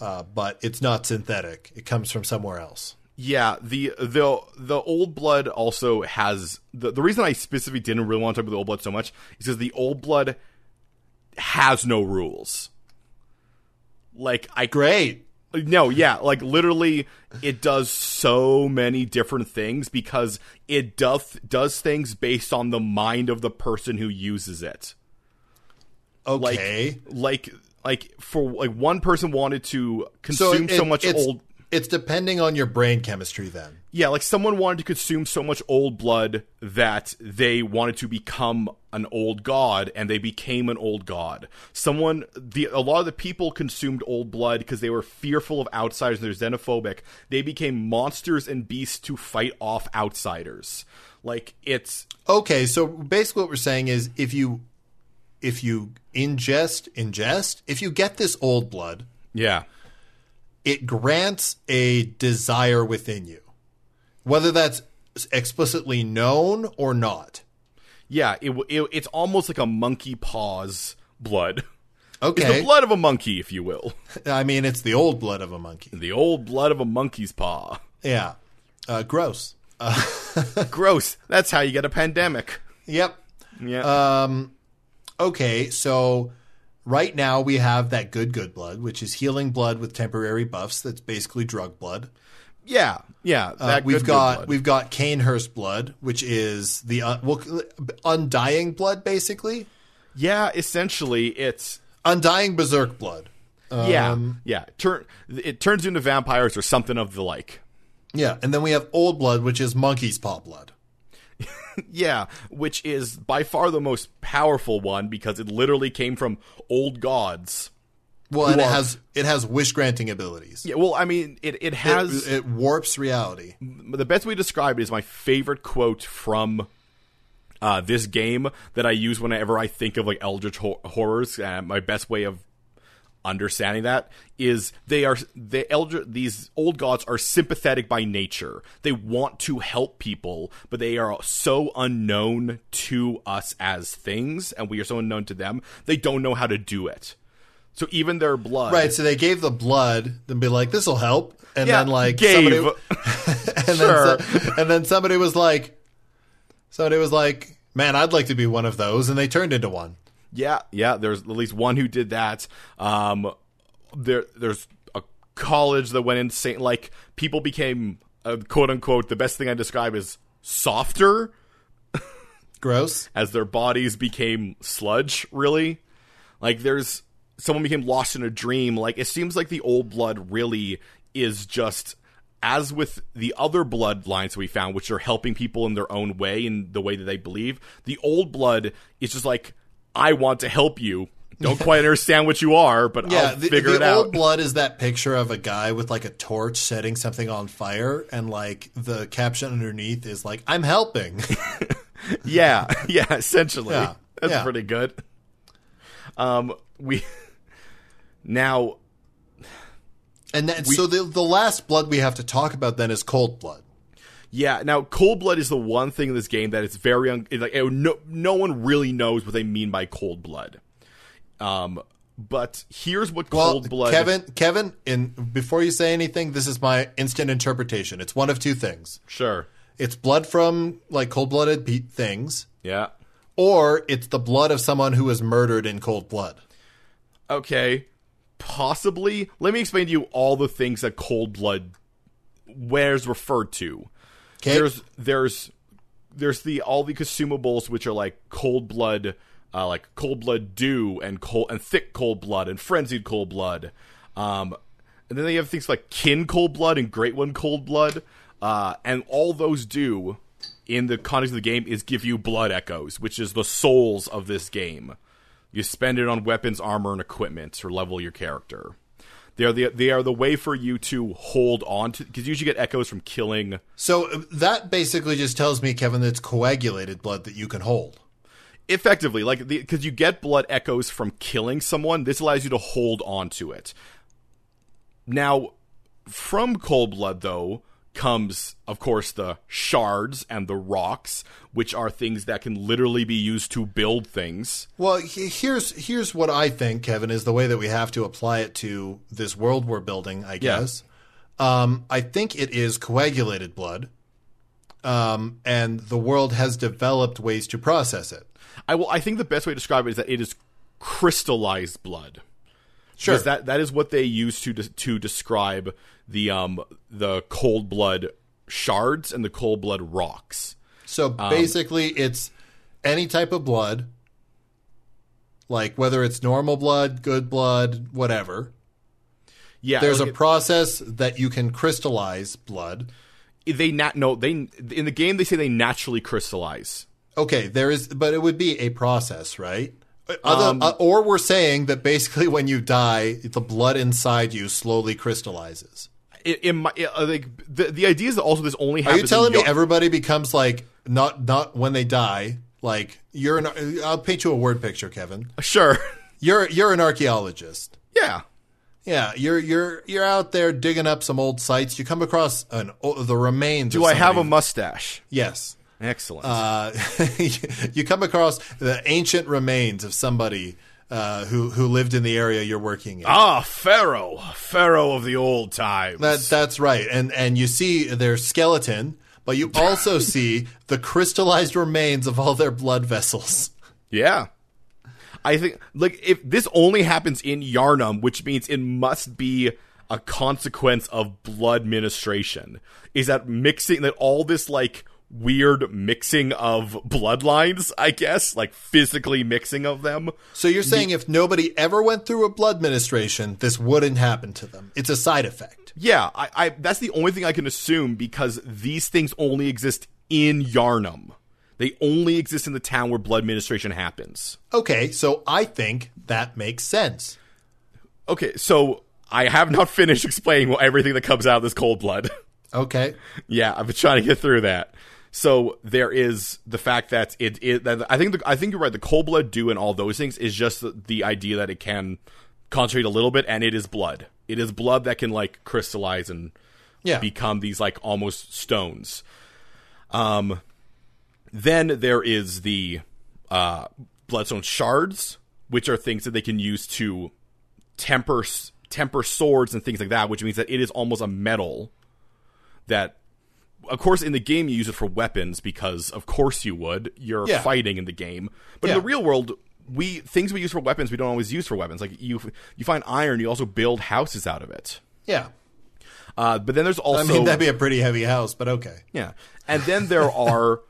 uh, but it's not synthetic. It comes from somewhere else. Yeah, the the the old blood also has the the reason I specifically didn't really want to talk about the old blood so much is because the old blood has no rules. Like I Great. No, yeah, like literally it does so many different things because it does does things based on the mind of the person who uses it. Like Okay. like like for like one person wanted to so consume it- so much old It's depending on your brain chemistry then. Yeah, like someone wanted to consume so much old blood that they wanted to become an old god and they became an old god. Someone the a lot of the people consumed old blood because they were fearful of outsiders and they're xenophobic. They became monsters and beasts to fight off outsiders. Like it's Okay, so basically what we're saying is if you if you ingest ingest, if you get this old blood, yeah. it grants a desire within you. Whether that's explicitly known or not. Yeah, it, it it's almost like a monkey paws blood. Okay. It's the blood of a monkey, if you will. I mean, it's the old blood of a monkey. The old blood of a monkey's paw. Yeah. Uh, gross. <laughs> Gross. That's how you get a pandemic. Yep. Yeah. Um, okay, so right now we have that good good blood, which is healing blood with temporary buffs. That's basically drug blood. Yeah, yeah. Uh, we've got blood. we've got Cainhurst blood, which is the uh, well, undying blood, basically yeah. Essentially, it's undying berserk blood. yeah, Um, yeah. Turn it turns into vampires or something of the like. Yeah, and then we have old blood, which is monkey's paw blood. <laughs> Yeah, which is by far the most powerful one because it literally came from old gods. Well, and it has it has wish granting abilities. Yeah, well, I mean, it it has it, it warps reality. the best way to describe it is my favorite quote from uh, this game that I use whenever I think of like eldritch hor- horrors. Uh, my best way of understanding that is they are the elder these old gods are sympathetic by nature. They want to help people, but they are so unknown to us as things, and we are so unknown to them. They don't know how to do it. So even their blood, Right, so they gave the blood and be like, "This will help," and Yeah, then like gave. somebody, <laughs> <laughs> and Sure. then so- and then somebody was like, somebody was like, "Man, I'd like to be one of those," and they turned into one. Yeah, yeah. There's at least one who did that. Um, there, there's a college that went insane. Like people became, uh, quote unquote, the best thing I describe is softer Gross. <laughs> as their bodies became sludge. Really, like there's someone became lost in a dream. Like it seems like the old blood really is just. As with the other bloodlines we found, which are helping people in their own way in the way that they believe, the old blood is just like, I want to help you. Don't quite <laughs> understand what you are, but Yeah, I'll the, figure the it out. old blood is that picture of a guy with like a torch setting something on fire, and like the caption underneath is like, "I'm helping." <laughs> <laughs> yeah, yeah, essentially. Yeah, That's yeah. pretty good. Um, we now and then, so the the last blood we have to talk about then is cold blood. Yeah, now cold blood is the one thing in this game that it's very un- like it- no no one really knows what they mean by cold blood. Um, but here's what Well, cold blood. Kevin, Kevin, in before you say anything, this is my instant interpretation. It's one of two things. sure. It's blood from like cold-blooded pe- things, Yeah. or it's the blood of someone who was murdered in cold blood. Okay, possibly. Let me explain to you all the things that cold blood wears referred to. Okay. There's there's there's the all the consumables which are like cold blood, uh, like cold blood dew and cold and thick cold blood and frenzied cold blood. Um, and then they have things like kin cold blood and great one cold blood. Uh, and all those do in the context of the game is give you blood echoes, which is the souls of this game. You spend it on weapons, armor, and equipment to level your character. They are the they are the way for you to hold on to because you usually get echoes from killing. So that basically just tells me, Kevin, that it's coagulated blood that you can hold. effectively like because you get blood echoes from killing someone this allows you to hold on to it now from cold blood though comes of course the shards and the rocks which are things that can literally be used to build things Well, here's here's what I think, Kevin, is the way that we have to apply it to this world we're building. I Yeah. guess. Um, I think it is coagulated blood, um, and the world has developed ways to process it. i will i think the best way to describe it is that it is crystallized blood Sure. because that that is what they use to de- to describe the um the cold blood shards and the cold blood rocks So basically, it's any type of blood, like whether it's normal blood, good blood, whatever. yeah There's like a process that you can crystallize blood. they nat no they in the game they say they naturally crystallize Okay, there is, but it would be a process, right? Other, uh, or we're saying that basically when you die, the blood inside you slowly crystallizes. In, in my uh, like the, the idea is that also this only happens. Are you telling in me everybody becomes like not not when they die? Like you're an. I'll paint you a word picture, Kevin. sure You're you're an archaeologist. yeah Yeah, you're you're you're out there digging up some old sites. You come across an the remains. do i have a mustache yes? excellent Uh, <laughs> you come across the ancient remains of somebody uh, who who lived in the area you're working in. ah pharaoh pharaoh of the old times That that's right, and and you see their skeleton, but you also <laughs> see the crystallized remains of all their blood vessels. yeah i think like if this only happens in Yharnam which means it must be a consequence of blood ministration is that mixing that all this like weird mixing of bloodlines i guess like physically mixing of them So you're saying if nobody ever went through a blood ministration, this wouldn't happen to them. It's a side effect. Yeah, I, I that's the only thing I can assume because these things only exist in Yharnam. They only exist in the town where blood ministration happens. Okay, so I think that makes sense. Okay, so I have not finished <laughs> explaining everything that comes out of this cold blood. Okay. <laughs> yeah, I've been trying to get through that. So there is the fact that it, it that I think the, I think you're right. The cold blood dew and all those things is just the, the idea that it can concentrate a little bit, and it is blood. It is blood that can like crystallize and Yeah. become these like almost stones. Um, then there is the uh, bloodstone shards, which are things that they can use to temper temper swords and things like that, which means that it is almost a metal that. Of course, in the game, you use it for weapons because, of course, you would. You're Yeah. fighting in the game, but in the real world, we things we use for weapons we don't always use for weapons. Like you, you find iron, you also build houses out of it. Yeah. Uh, but then there's also I mean, that'd be a pretty heavy house, but okay. yeah, and then there <laughs> are,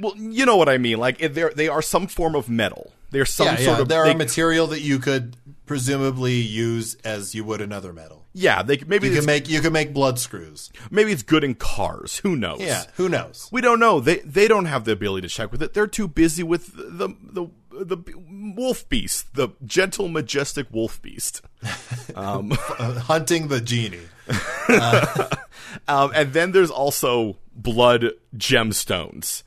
well, you know what I mean. Like if they're they are some form of metal. They're some Yeah, sort yeah. of There they, are material that you could presumably use as you would another metal. Yeah. They maybe You can make you can make blood screws. maybe it's good in cars. Who knows? Yeah, who knows? we don't know. They they don't have the ability to check with it. They're too busy with the the the wolf beast, the gentle, majestic wolf beast. Uh, <laughs> <laughs> hunting the genie. <laughs> Um, and then there's also blood gemstones.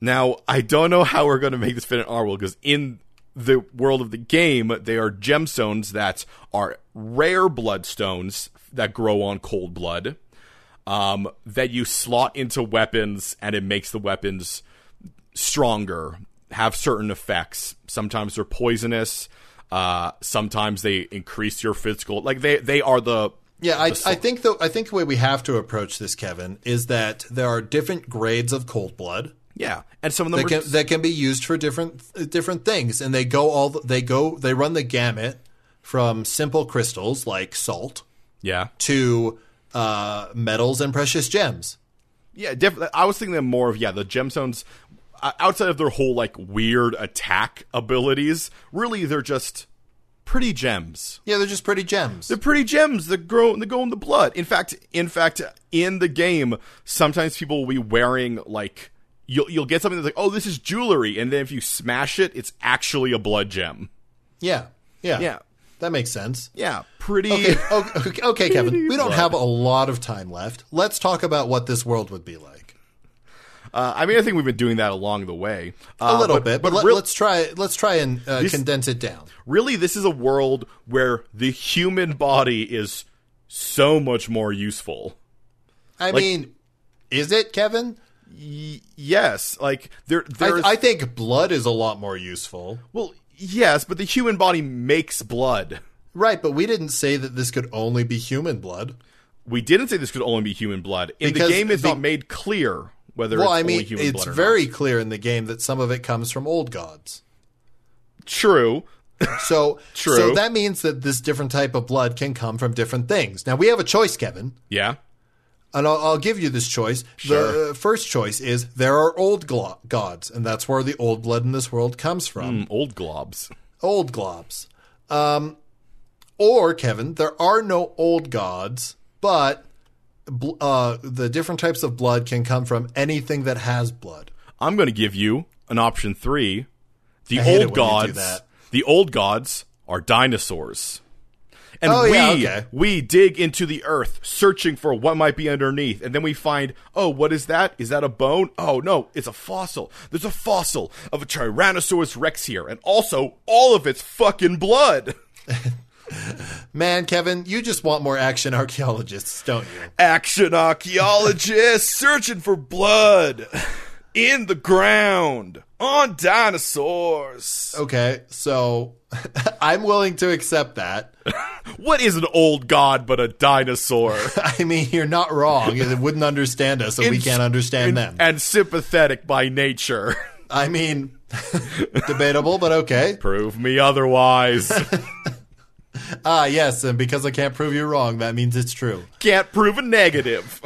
Now, I don't know how we're going to make this fit in our world because in the world of the game, they are gemstones that are rare bloodstones that grow on cold blood um, that you slot into weapons and it makes the weapons stronger, have certain effects. Sometimes they're poisonous. Uh, sometimes they increase your physical. Like they, they are the Yeah, I, I think the I think the way we have to approach this, Kevin, is that there are different grades of cold blood. Yeah, and some of them that are can just- that can be used for different different things, and they go all the, they go they run the gamut from simple crystals like salt yeah, to uh, metals and precious gems. yeah. I was thinking more of yeah the gemstones uh, outside of their whole like weird attack abilities. Really, they're just pretty gems. Yeah, they're just pretty gems. They're pretty gems that grow that go in the blood. In fact, in fact, in the game, sometimes people will be wearing like you'll you'll get something that's like, oh, this is jewelry, and then if you smash it, it's actually a blood gem. yeah, yeah, Yeah, That makes sense. yeah, pretty. Okay, okay, okay, <laughs> Kevin. We don't have a lot of time left. Let's talk about what this world would be like. Uh, I mean, I think we've been doing that along the way. A Uh, little bit, but, let, us try. Let's try and uh, condense it down. really, this is a world where the human body is so much more useful. I mean, is it, Kevin? Y- yes, like there, I, there's I think blood is a lot more useful. well, yes, but the human body makes blood. Right, but we didn't say that this could only be human blood. We didn't say this could only be human blood. In Because the game, it's the- not made clear whether Well, it's I only mean, human it's blood or very clear in the game that some of it comes from old gods. true. So, <laughs> True. so that means that this different type of blood can come from different things. Now we have a choice, Kevin, Yeah, and I'll, I'll give you this choice. Sure. The uh, first choice is there are old glo- gods, and that's where the old blood in this world comes from. Mm, old globs. Old globs. Um, or Kevin, there are no old gods, but bl- uh, the different types of blood can come from anything that has blood. I'm going to give you an option three. The I old when you do gods. that. The old gods are dinosaurs. And Oh, we yeah, okay. we dig into the earth searching for what might be underneath, and then we find, oh, what is that? Is that a bone? Oh no, it's a fossil. There's a fossil of a Tyrannosaurus Rex here, and also all of its fucking blood. <laughs> Man, Kevin, you just want more action archaeologists, don't you? Action archaeologists searching for blood in the ground on dinosaurs. Okay, so <laughs> I'm willing to accept that. <laughs> What is an old god but a dinosaur? <laughs> I mean, you're not wrong. They wouldn't understand us, so we can't understand them. And sympathetic by nature. I mean, debatable, but okay. Prove me otherwise. Ah, yes, and because I can't prove you wrong, that means it's true. Can't prove a negative.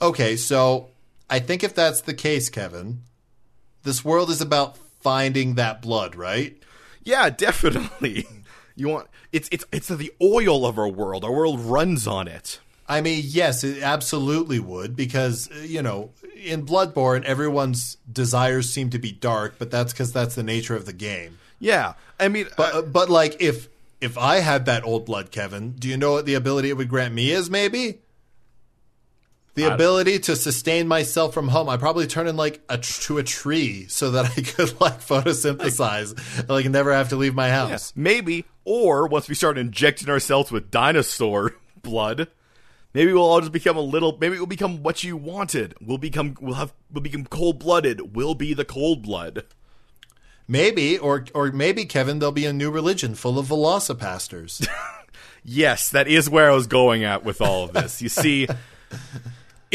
Okay, so I think if that's the case, Kevin, this world is about finding that blood, right? Yeah, definitely. <laughs> You want it's it's it's the oil of our world. Our world runs on it. I mean, yes, it absolutely would because you know, in Bloodborne, everyone's desires seem to be dark, but that's because that's the nature of the game. Yeah. I mean, But uh, but like if if I had that old blood, Kevin, do you know what the ability it would grant me is? Maybe the ability to sustain myself from home. I probably turn in like a tr- to a tree so that I could <laughs> like photosynthesize, and, like never have to leave my house. maybe or once we start injecting ourselves with dinosaur <laughs> blood, maybe we'll all just become a little maybe we'll become what you wanted. We'll become we'll have we'll become cold-blooded. We'll be the cold blood. Maybe, or or maybe Kevin, there'll be a new religion full of VelociPastors. <laughs> Yes, that is where I was going at with all of this. You see,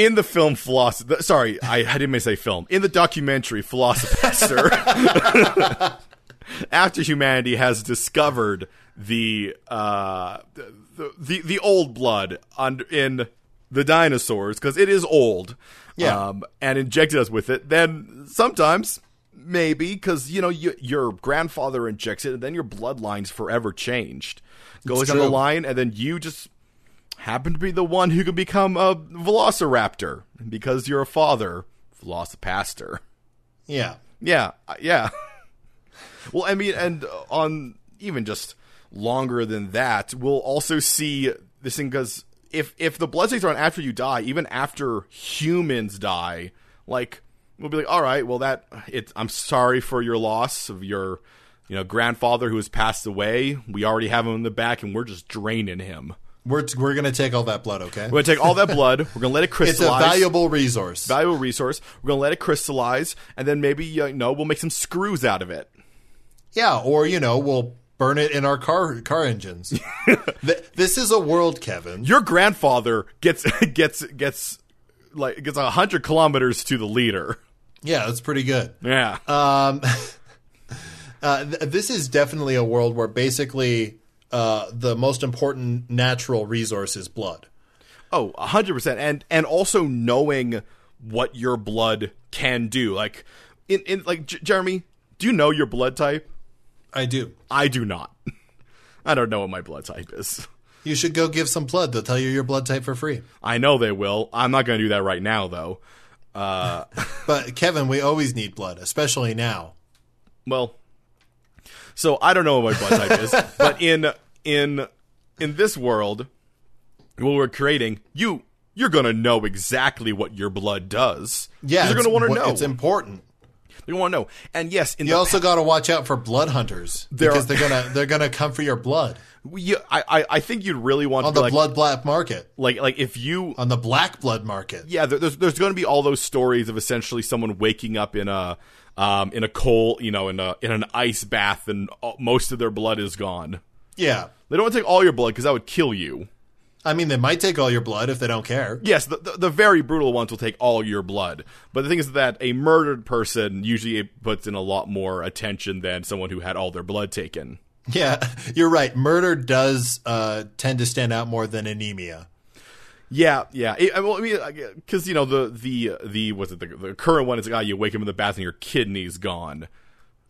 in the film Philosophy, sorry, I, I didn't mean to say film. In the documentary VelociPastor, <laughs> after humanity has discovered the uh, the, the the old blood under in the dinosaurs because it is old, Yeah. um, and injected us with it, then sometimes. Maybe because you know you, your grandfather injects it, and then your bloodline's forever changed. Goes down the line, and then you just happen to be the one who can become a velociraptor because you're a father, VelociPastor. yeah, Yeah, uh, yeah. <laughs> well, I mean, and on even just longer than that, we'll also see this thing because if if the blood are on after you die, even after humans die, like we'll be like, all right, well that it. I'm sorry for your loss of your. You know, grandfather who has passed away. We already have him in the back, and we're just draining him. We're we're gonna take all that blood. Okay, We're gonna take all that blood. We're gonna let it crystallize. it's a valuable resource. valuable resource. We're gonna let it crystallize, and then maybe you know we'll make some screws out of it. yeah, or you know, we'll burn it in our car car engines. <laughs> Th- this is a world, Kevin. Your grandfather gets <laughs> gets gets like gets a hundred kilometers to the leader. Yeah, that's pretty good. Yeah. Um, <laughs> uh, th- this is definitely a world where basically uh, the most important natural resource is blood. Oh, a hundred percent, and and also knowing what your blood can do. Like in in like J- Jeremy, do you know your blood type? I do. I do not. <laughs> I don't know what my blood type is. You should go give some blood. They'll tell you your blood type for free. I know they will. I'm not going to do that right now, though. Uh, <laughs> But Kevin, we always need blood, especially now. well, so I don't know what my blood type is, but in in in this world, what we're creating, you you're going to know exactly what your blood does. Yeah, you're going to want to know. It's important. you want to know, and yes, in You also got to watch out for blood hunters because they're gonna they're gonna come for your blood you, I, I think you'd really want on to the like, blood black market, like like if you on the black blood market. yeah, there- there's there's going to be all those stories of essentially someone waking up in a um in a coal, you know, in a in an ice bath and all, most of their blood is gone. Yeah, They don't want to take all your blood because that would kill you. I mean they might take all your blood if they don't care. Yes, the, the the very brutal ones will take all your blood. But the thing is that a murdered person usually puts in a lot more attention than someone who had all their blood taken. Yeah, <laughs> you're right. Murder does uh, tend to stand out more than anemia. Yeah, yeah. It, I- well, I mean, because you know the the the what's it the, the current one is like, oh, you wake up in the bath and your kidney's gone.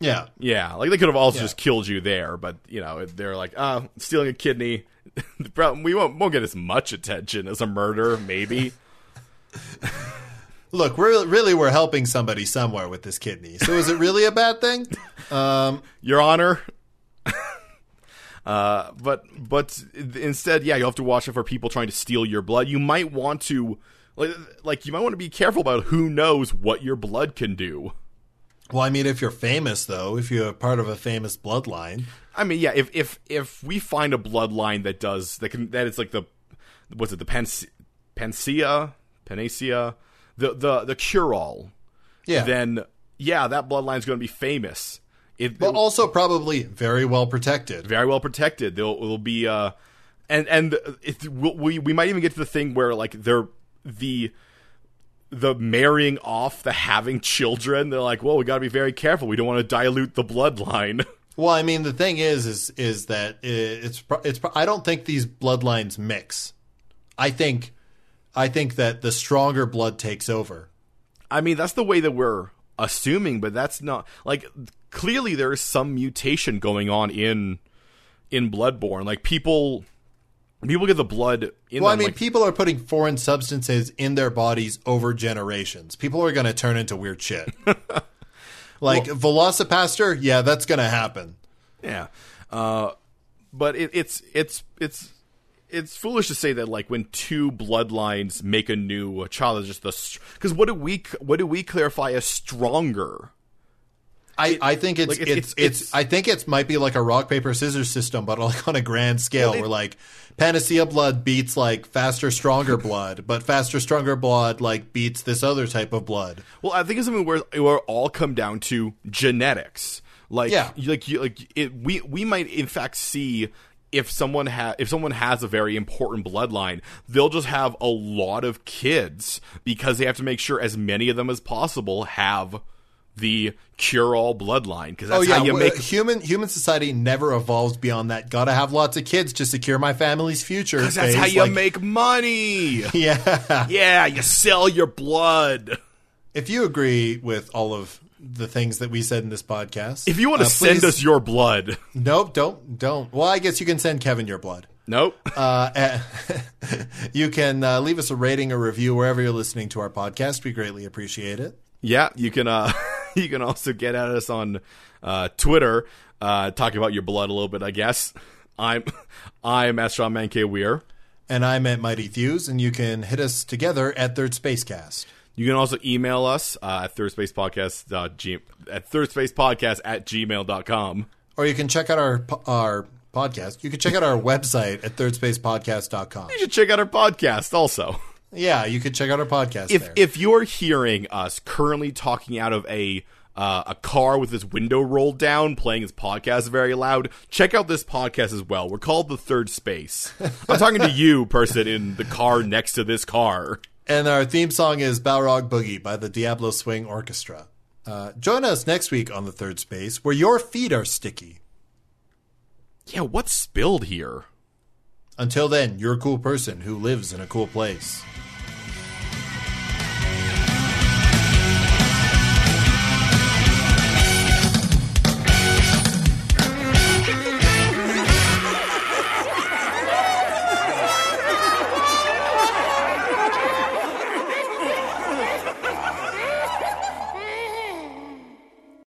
Yeah, Yeah, like they could have also Yeah. just killed you there, but you know they're like, ah, stealing a kidney. <laughs> The problem- we won't won't get as much attention as a murder, maybe. <laughs> look, we're really we're helping somebody somewhere with this kidney. So is it really a bad thing? <laughs> Um, Your Honor. Uh, but but instead, yeah, you have to watch out for people trying to steal your blood. You might want to like like you might want to be careful about who knows what your blood can do. well, I mean, if you're famous though, if you're part of a famous bloodline, I mean, yeah, if if if we find a bloodline that does that can that is like the what's it the Pans- Panacea Panacea the the the cure all, yeah, then yeah, that bloodline's going to be famous. It, but also probably very well protected. very well protected. They'll will be uh, and and it, we we might even get to the thing where like they're the the marrying off the having children. They're like, well, we got to be very careful. We don't want to dilute the bloodline. <laughs> Well, I mean, the thing is, is is that it's it's. I don't think these bloodlines mix. I think, I think that the stronger blood takes over. I mean, that's the way that we're assuming, but that's not like clearly there is some mutation going on in in Bloodborne. Like people people get the blood in Well, I mean, like- people are putting foreign substances in their bodies over generations. People are going to turn into weird shit. <laughs> like VelociPastor, yeah, that's going to happen. Yeah, uh, but it, it's it's it's it's foolish to say that like when two bloodlines make a new child, it's just the because what do we what do we clarify as stronger? I, I think it's, like, it's, it's- it's it's- I think it might be like a rock paper scissors system, but like on a grand scale, Well, it- where like Panacea blood beats like faster stronger <laughs> blood, but faster stronger blood like beats this other type of blood. Well, I think it's something where it all come down to genetics. Like, Yeah. like, you, like it. We we might in fact see if someone ha- if someone has a very important bloodline, they'll just have a lot of kids because they have to make sure as many of them as possible have the cure all bloodline because that's oh yeah, how you make. Uh, human human society never evolves beyond that. Got to have lots of kids to secure my family's future. Because that's how you Like, make money. <laughs> Yeah. yeah, you sell your blood. If you agree with all of the things that we said in this podcast, If you want to uh, send please- us your blood, nope, don't, don't. Well, I guess you can send Kevin your blood. nope. <laughs> Uh, eh, <laughs> you can uh, leave us a rating or review wherever you're listening to our podcast. We greatly appreciate it. Yeah, you can. Uh, <laughs> you can also get at us on uh, Twitter, uh, talking about your blood a little bit. I guess I'm I'm Astron Man K Weir. And I'm at Mighty Thews, and you can hit us together at Third Spacecast. You can also email us uh, at thirdspacepodcast uh, g- at thirdspacepodcast at gmail.com. Or you can check out our our podcast. You can check out our website at thirdspacepodcast.com. You should check out our podcast also. Yeah, you could check out our podcast If there. if you're hearing us currently talking out of a uh, a car with his window rolled down, playing his podcast very loud. Check out this podcast as well. We're called The Third Space. I'm talking to you, person in the car next to this car. And our theme song is Balrog Boogie by the Diablo Swing Orchestra. Uh, join us next week on The Third Space, where your feet are sticky. Yeah, what's spilled here? Until then, you're a cool person who lives in a cool place.